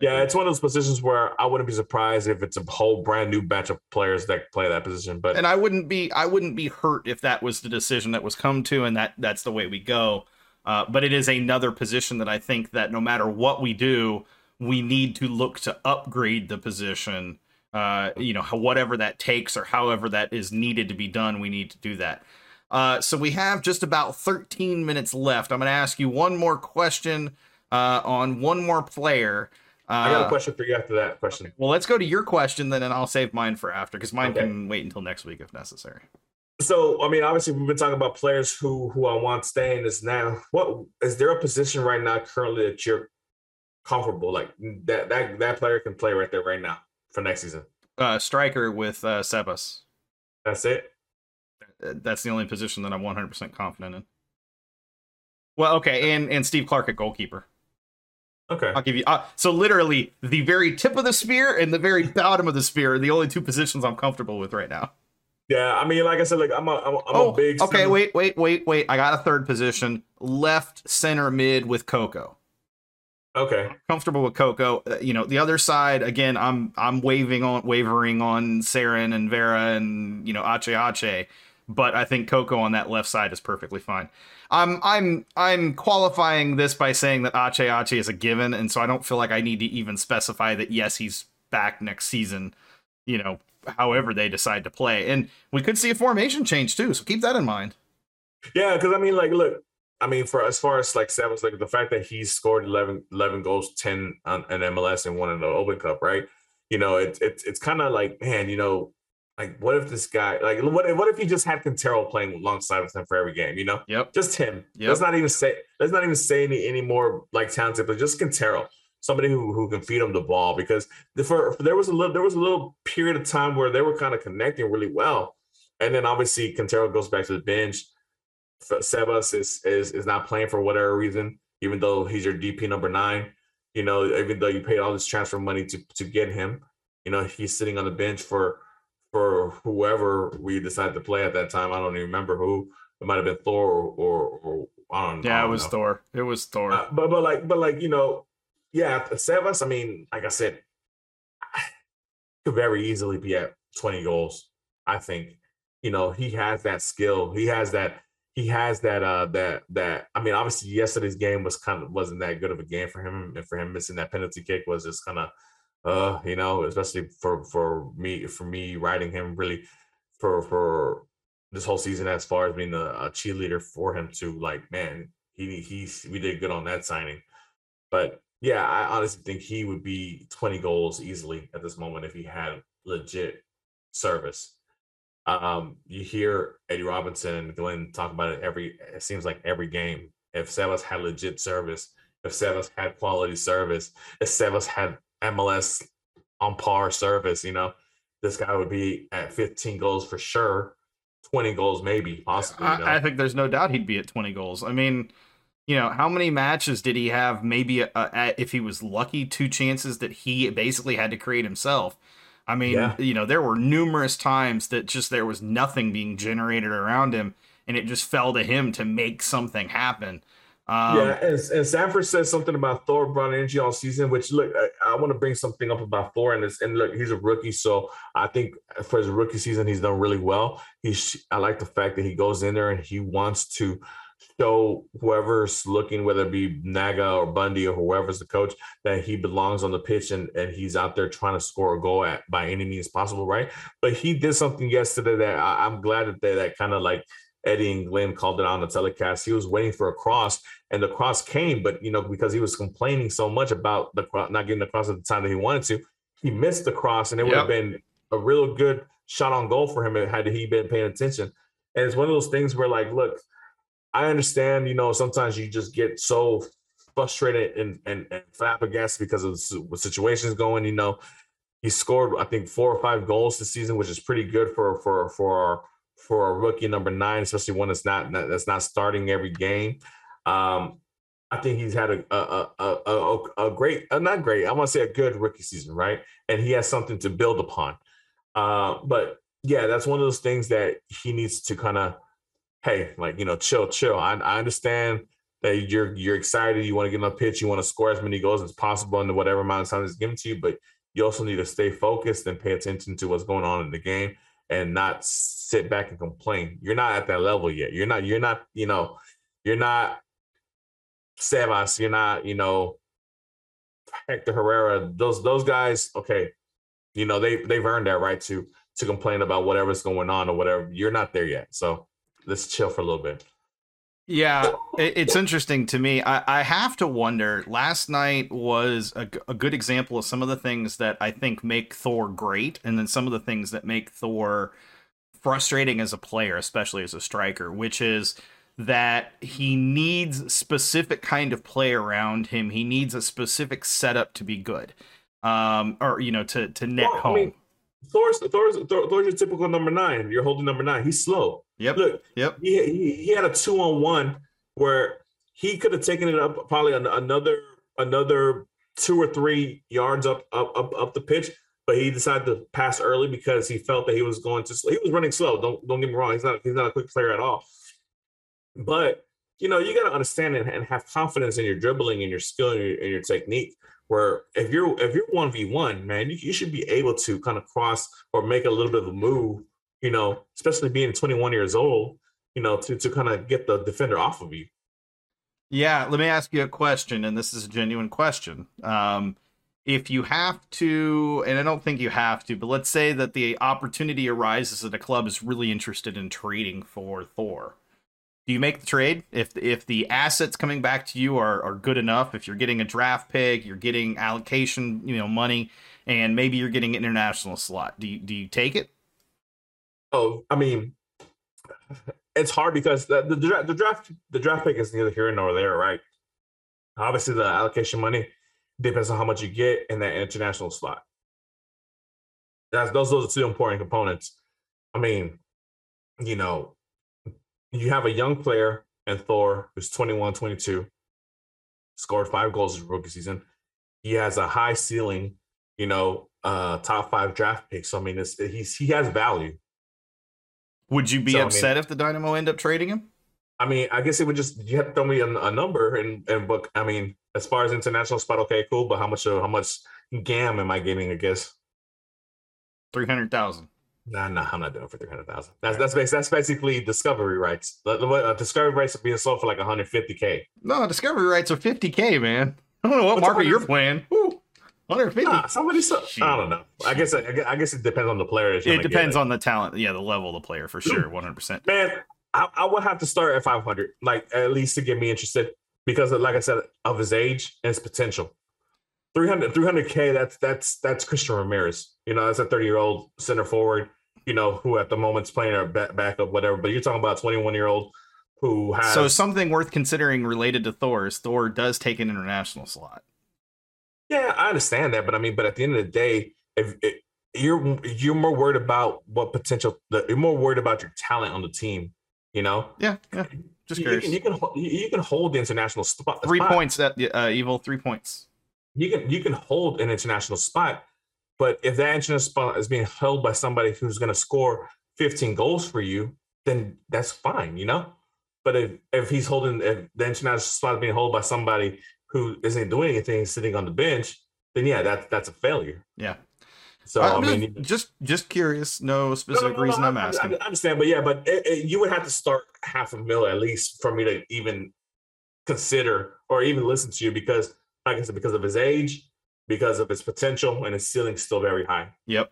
yeah, it's one of those positions where I wouldn't be surprised if it's a whole brand new batch of players that play that position. But and I wouldn't be I wouldn't be hurt if that was the decision that was come to, and that that's the way we go. Uh, but it is another position that I think that no matter what we do, we need to look to upgrade the position. Uh, you know, whatever that takes or however that is needed to be done, we need to do that. Uh, so we have just about 13 minutes left. I'm going to ask you one more question uh, on one more player. Uh, I got a question for you after that question. Okay. Well, let's go to your question then, and I'll save mine for after because mine okay. can wait until next week if necessary. So, I mean, obviously, we've been talking about players who who I want staying. Is now, what is there a position right now currently that you're comfortable like that that that player can play right there right now for next season? Uh, striker with uh, Sebas. That's it. That's the only position that I'm 100% confident in. Well, okay, and and Steve Clark at goalkeeper. Okay, I'll give you. Uh, so literally, the very tip of the spear and the very bottom of the spear are the only two positions I'm comfortable with right now. Yeah, I mean, like I said, like I'm a, I'm a, I'm oh, a big. Okay, wait, wait, wait, wait. I got a third position, left center mid with Coco. Okay, comfortable with Coco. Uh, you know, the other side again. I'm I'm waving on wavering on Ceren and Vera and you know Ache Ache but I think Coco on that left side is perfectly fine. I'm I'm I'm qualifying this by saying that Ache Ache is a given, and so I don't feel like I need to even specify that yes, he's back next season, you know, however they decide to play. And we could see a formation change too, so keep that in mind. Yeah, because I mean, like, look, I mean, for as far as like Savage, like the fact that he's scored 11, 11 goals, 10 on an MLS and one in the Open Cup, right? You know, it's it's it's kind of like, man, you know, like what if this guy like what what if you just had Quintero playing alongside with him for every game, you know? Yep. Just him. Yep. Let's not even say let's not even say any any more like talented, but just Quintero. Somebody who, who can feed him the ball because the, for, for, there was a little there was a little period of time where they were kind of connecting really well, and then obviously Quintero goes back to the bench. Sebas is is is not playing for whatever reason, even though he's your DP number nine. You know, even though you paid all this transfer money to to get him, you know he's sitting on the bench for for whoever we decided to play at that time. I don't even remember who. It might have been Thor or, or, or I don't. Know. Yeah, I don't it was know. Thor. It was Thor. Uh, but but like but like you know, yeah, Sebas. I mean, like I said, <sighs> could very easily be at twenty goals. I think you know he has that skill. He has that. He has that. Uh, that that. I mean, obviously, yesterday's game was kind of wasn't that good of a game for him, and for him missing that penalty kick was just kind of uh, you know, especially for for me for me writing him really for for this whole season as far as being a, a cheerleader for him to like, man, he he's we did good on that signing. But yeah, I honestly think he would be 20 goals easily at this moment if he had legit service. Um, you hear Eddie Robinson and Glenn talk about it every it seems like every game. If Sebas had legit service, if Sebas had quality service, if Sebas had MLS on par service. You know, this guy would be at 15 goals for sure, 20 goals maybe, possibly. You know? I, I, think there's no doubt he'd be at 20 goals. I mean, you know, how many matches did he have? Maybe uh, uh, a, a, if he was lucky, two chances that he basically had to create himself. I mean, Yeah. you know, there were numerous times that just there was nothing being generated around him, and it just fell to him to make something happen. Um, yeah, and, and Sanford says something about Thor brought energy all season. Which look, I, I want to bring something up about Thor, and and look, he's a rookie, so I think for his rookie season, he's done really well. He's, I like the fact that he goes in there and he wants to show whoever's looking, whether it be Naga or Bundy or whoever's the coach, that he belongs on the pitch and and he's out there trying to score a goal at by any means possible, right? But he did something yesterday that I, I'm glad that they, that kind of like. Eddie and Glenn called it on the telecast. He was waiting for a cross, and the cross came, but you know because he was complaining so much about the not getting the cross at the time that he wanted to, he missed the cross, and it would have been a real good shot on goal for him had he been paying attention. And it's one of those things where, like, look, I understand, you know, sometimes you just get so frustrated and and, and flabbergasted because of the what situations going. You know, he scored I think four or five goals this season, which is pretty good for for for for a rookie number nine, especially one that's not that's not starting every game. Um, I think he's had a a a, a, a, a great, uh, not great. I want to say a good rookie season, right? And he has something to build upon. Uh, but yeah, that's one of those things that he needs to kind of, hey, like you know, chill, chill. I, I understand that you're you're excited, you want to get on the pitch, you want to score as many goals as possible in whatever amount of time is given to you, but you also need to stay focused and pay attention to what's going on in the game and not sit back and complain. You're not at that level yet. You're not. You're not. You know. You're not. Sebas. You're not. You know. Hector Herrera. Those those guys. Okay. You know they they've earned that right to to complain about whatever's going on or whatever. You're not there yet. So let's chill for a little bit. Yeah, it's interesting to me. I, I have to wonder. Last night was a good example of some of the things that I think make Thor great, and then some of the things that make Thor frustrating as a player, especially as a striker, which is that he needs specific kind of play around him. He needs a specific setup to be good, um, or you know, to to net Well, I home. mean, Thor's Thor's Thor's your typical number nine. You're holding number nine. He's slow. Yep, Look, yep. he, he he had a two on one where he could have taken it up probably an, another another two or three yards up up up up the pitch, but he decided to pass early because he felt that he was going to. He was running slow. Don't don't get me wrong. He's not he's not a quick player at all. But you know you got to understand and, and have confidence in your dribbling and your skill and your, and your technique. Where if you're if you're one v one, man, you, you should be able to kind of cross or make a little bit of a move. You know, especially being 21 years old you know, to to kind of get the defender off of you. Yeah, let me ask you a question, and this is a genuine question. Um, if you have to, and I don't think you have to, but let's say that the opportunity arises that a club is really interested in trading for Thor. Do you make the trade if if the assets coming back to you are, are good enough? If you're getting a draft pick, you're getting allocation, you know, money, and maybe you're getting an international slot. Do you do you take it? Oh, I mean, it's hard because the the, the draft the draft pick is neither here nor there, right? Obviously, the allocation money depends on how much you get in that international slot. That's those those are two important components. I mean, you know, you have a young player in Thor who's 21, 22, scored five goals his rookie season. He has a high ceiling, you know, uh top five draft pick. So I mean, it's he's he has value. Would you be So, I mean- upset if the Dynamo end up trading him? I mean, I guess it would just you have to throw me a, a number and and book. I mean, as far as international spot, okay, cool. But how much uh, how much gam am I getting? I guess. Three hundred thousand. Nah, nah, I'm not doing it for three hundred thousand. That's that's bas- that's basically discovery rights. The, the, uh, discovery rights are being sold for like 150k. No, discovery rights are 50k, man. I don't know what What's market you're playing. Woo, 150. Nah, somebody. So, I don't know. I guess I, guess- I guess it depends on the player. it depends on the talent. Yeah, the level of the player for sure. 100%. man. I, I would have to start at 500, like at least to get me interested, because like I said, of his age and his potential. 300 300k. That's that's that's Christian Ramirez. You know, that's a 30 year old center forward. You know, who at the moment's playing a back, backup, whatever. But you're talking about 21 year old who has. So something worth considering related to Thor is Thor does take an international slot. Yeah, I understand that, but I mean, but at the end of the day, if it, you're you're more worried about what potential, the, you're more worried about your talent on the team. You know, Yeah, yeah. Just you, you curious. can you can you, you can hold the international spot. three spot. points at uh, Evil, three points. you can you can hold an international spot But if that international spot is being held by somebody who's going to score 15 goals for you, then that's fine, you know. But if if he's holding if the international spot is being held by somebody who isn't doing anything, sitting on the bench, then yeah, that's that's a failure. Yeah. So I I mean, just just curious. No no, specific no, no, reason I- I'm I- asking. I understand, but yeah, but it, it- you would have to start half a mil at least for me to even consider or even listen to you because, like I said, because of his age, because of his potential, and his ceiling's still very high. Yep.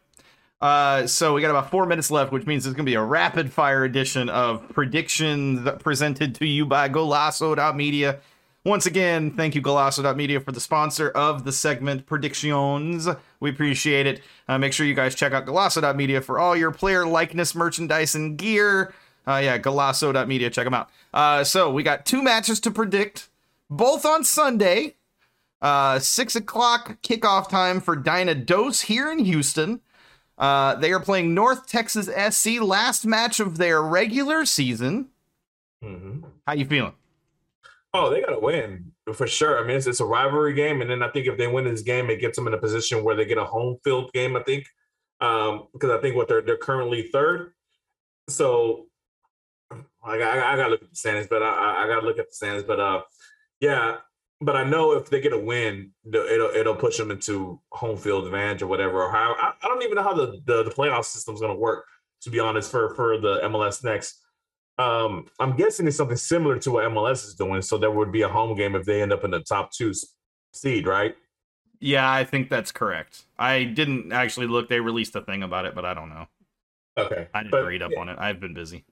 Uh, so we got about four minutes left, which means it's going to be a rapid fire edition of predictions presented to you by Golasso.media. Once again, thank you, Golasso.media, for the sponsor of the segment Predictions. We appreciate it. Uh, make sure you guys check out Golasso.media for all your player likeness merchandise and gear. Uh, yeah, Golasso.media, check them out. Uh, so we got two matches to predict, both on Sunday. Uh, six o'clock kickoff time for Dynados here in Houston. Uh, they are playing North Texas SC, last match of their regular season. hmm How you feeling? Oh, they got to win for sure. I mean, it's, it's a rivalry game, and then I think if they win this game, it gets them in a position where they get a home field game. I think um, because I think what they're they're currently third. So I I, got to look at the standings, but I, I- I got to look at the standings. But uh, yeah, but I know if they get a win, it'll it'll push them into home field advantage or whatever. Or how I, I don't even know how the the, the playoff system's going to work. To be honest, for for the MLS next. Um, I'm guessing it's something similar to what MLS is doing. So there would be a home game if they end up in the top two seed, right? Yeah, I think that's correct. I didn't actually look. They released a thing about it, but I don't know. Okay. I didn't But, read up on it. I've been busy.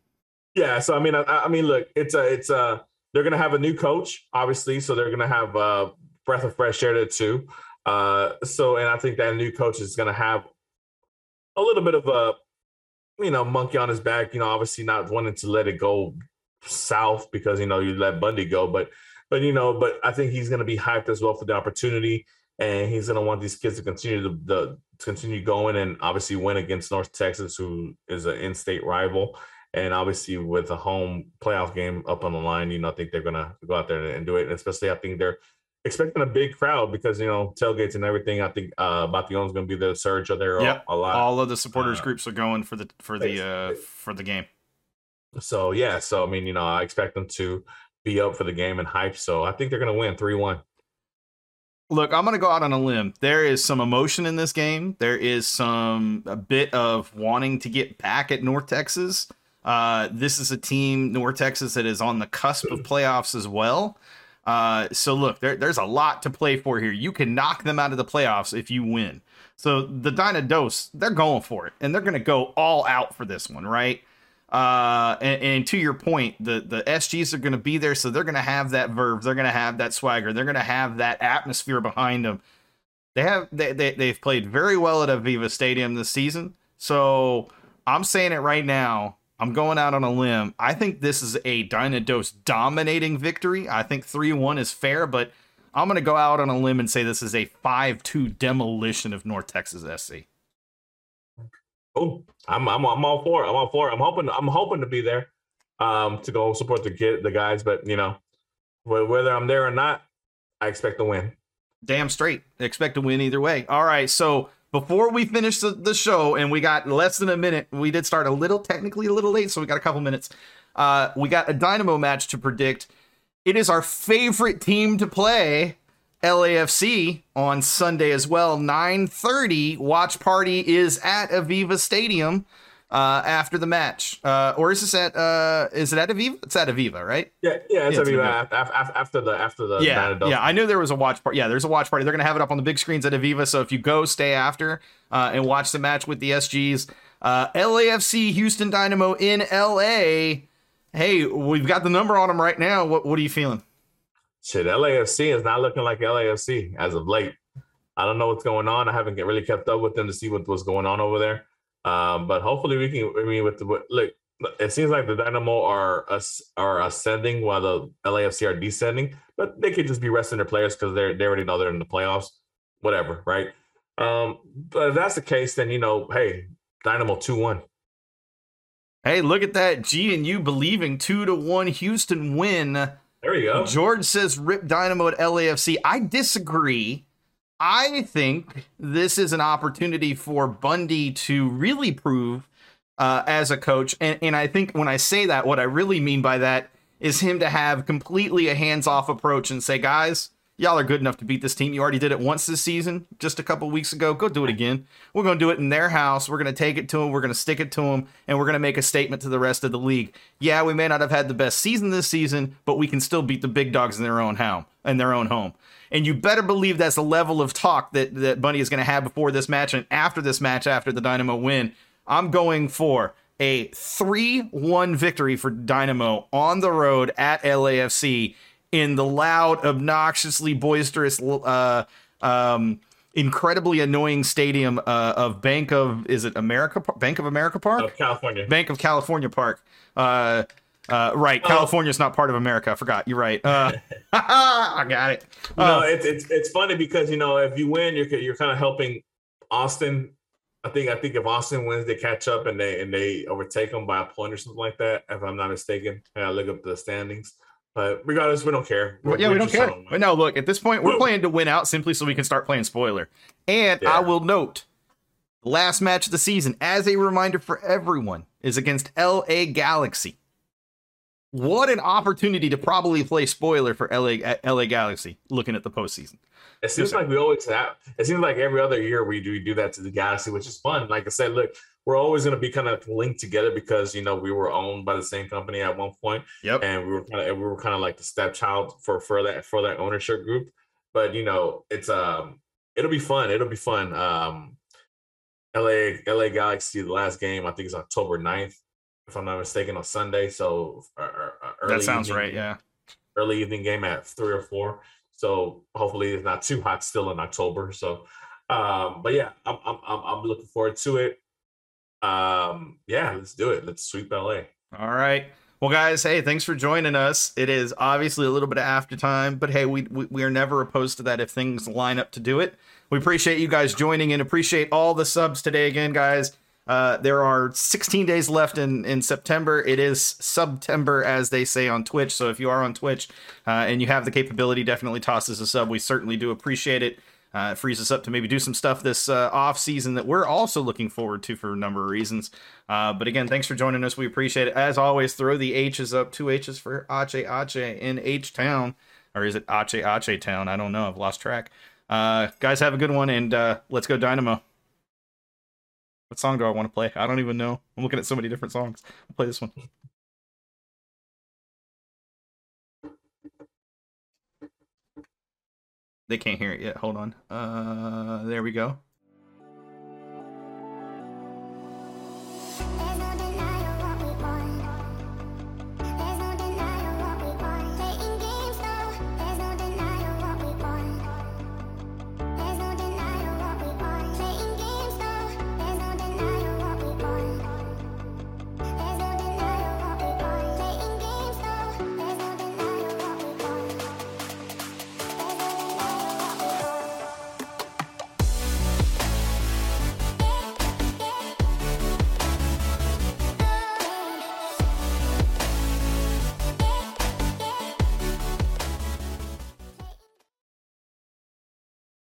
Yeah. So I mean, I, I mean, look, it's a, it's a. They're gonna have a new coach, obviously. So they're gonna have a breath of fresh air there too. Uh, so and I think that new coach is gonna have a little bit of a, you know, monkey on his back. You know, obviously not wanting to let it go south because you know you let Bundy go, but but you know, but I think he's gonna be hyped as well for the opportunity. and he's going to want these kids to continue to, the, to continue going and obviously win against North Texas, who is an in-state rival. And obviously, with a home playoff game up on the line, you know, I think they're going to go out there and do it. And especially, I think they're expecting a big crowd because you know tailgates and everything. I think uh, Bation's going to be the Surge there Yep. a lot. All of the supporters uh, groups are going for the for the uh for the game. So yeah, so I mean, you know, I expect them to be up for the game and hype. So I think they're going to win three one. Look, I'm going to go out on a limb. There is some emotion in this game. There is some a bit of wanting to get back at North Texas. Uh, this is a team, North Texas, that is on the cusp of playoffs as well. Uh, so look, there, there's a lot to play for here. You can knock them out of the playoffs if you win. So the Dynados, they're going for it, and they're going to go all out for this one, right? Uh, and, and to your point, the the SGs are going to be there, so they're going to have that verve, they're going to have that swagger, they're going to have that atmosphere behind them. They have they, they they've played very well at Aveva Stadium this season, so I'm saying it right now. I'm going out on a limb. I think this is a Dynados dominating victory. I think 3 1 is fair, but I'm going to go out on a limb and say this is a 5 2 demolition of North Texas SC. Oh, I'm I'm I'm all for it. I'm all for it. I'm hoping I'm hoping to be there, um, to go support the kid the guys. But you know, whether I'm there or not, I expect to win. Damn straight. Expect to win either way. All right. So before we finish the, the show, and we got less than a minute, we did start a little technically a little late, so we got a couple minutes. Uh, we got a Dynamo match to predict. It is our favorite team to play, LAFC, on Sunday as well. 9:30. Watch party is at Aveva Stadium uh, after the match. Uh, or is this at uh, is it at Aveva? It's at Aveva, right? Yeah, yeah. It's Yeah, it's af- af- af- after the after the yeah, yeah. I knew there was a watch party. Yeah, there's a watch party. They're gonna have it up on the big screens at Aveva. So if you go, stay after uh, and watch the match with the SGs. Uh, LAFC Houston Dynamo in LA. Hey, we've got the number on them right now. What what are you feeling? Shit, LAFC is not looking like LAFC as of late. I don't know what's going on. I haven't get, really kept up with them to see what was going on over there. Um, but hopefully we can. I mean, with the look, it seems like the Dynamo are us are ascending while the LAFC are descending. But they could just be resting their players because they're they already know they're in the playoffs. Whatever, right? Um, but if that's the case, then you know, hey, Dynamo two one. Hey, look at that. G and you believing two to one Houston win. There you go. George says rip Dynamo at LAFC. I disagree. I think this is an opportunity for Bundy to really prove uh, as a coach. And, and I think when I say that, what I really mean by that is him to have completely a hands off approach and say, guys, y'all are good enough to beat this team. You already did it once this season, just a couple weeks ago. Go do it again. We're going to do it in their house. We're going to take it to them. We're going to stick it to them, and we're going to make a statement to the rest of the league. Yeah, we may not have had the best season this season, but we can still beat the big dogs in their own home. In their own home. And you better believe that's the level of talk that, that Bundy is going to have before this match and after this match, after the Dynamo win. I'm going for a 3 1 victory for Dynamo on the road at LAFC in the loud, obnoxiously boisterous, uh, um, incredibly annoying stadium uh, of Bank of is it America Bank of America Park? Of California. Bank of California Park. Uh, uh, right, oh. California's not part of America. I forgot. You're right. Uh, <laughs> <laughs> I got it. no, uh, it's, it's it's funny because you know if you win, you're you're kind of helping Austin. I think I think if Austin wins, they catch up and they and they overtake them by a point or something like that. If I'm not mistaken, And I look up the standings. But regardless, we don't care. We're, yeah, we don't care. But no, look, at this point, we're playing to win out simply so we can start playing spoiler. And yeah. I will note, last match of the season, as a reminder for everyone, is against LA Galaxy. What an opportunity to probably play spoiler for LA LA Galaxy. Looking at the postseason, it seems like we always have. It seems like every other year we do we do that to the Galaxy, which is fun. Like I said, look, we're always going to be kind of linked together because you know we were owned by the same company at one point. Yep. And we were kind of we were kind of like the stepchild for for that for that ownership group. But you know, it's um it'll be fun. It'll be fun. Um LA LA Galaxy the last game I think is October 9th if I'm not mistaken on Sunday. So uh, that sounds right. Yeah. Early evening game at 3 or 4. So hopefully it's not too hot still in October. So um but yeah, I'm I'm I'm looking forward to it um, yeah, let's do it. Let's sweep LA. All right. Well, guys, hey, thanks for joining us. It is obviously a little bit of after time, but hey, we, we, we are never opposed to that if things line up to do it. We appreciate you guys joining and appreciate all the subs today again, guys. Uh, there are 16 days left in, in September. It is September, as they say on Twitch. So if you are on Twitch uh, and you have the capability, definitely toss us a sub. We certainly do appreciate it. Uh, it frees us up to maybe do some stuff this uh, off season that we're also looking forward to for a number of reasons. Uh, but again, thanks for joining us. We appreciate it. As always, throw the H's up. Two H's for Ache Ache in H Town. Or is it Ache Ache Town? I don't know. I've lost track. Uh, guys, have a good one and let's go Dynamo. What song do I want to play? I don't even know. I'm looking at so many different songs. I'll play this one. They can't hear it yet. Hold on. Uh, there we go.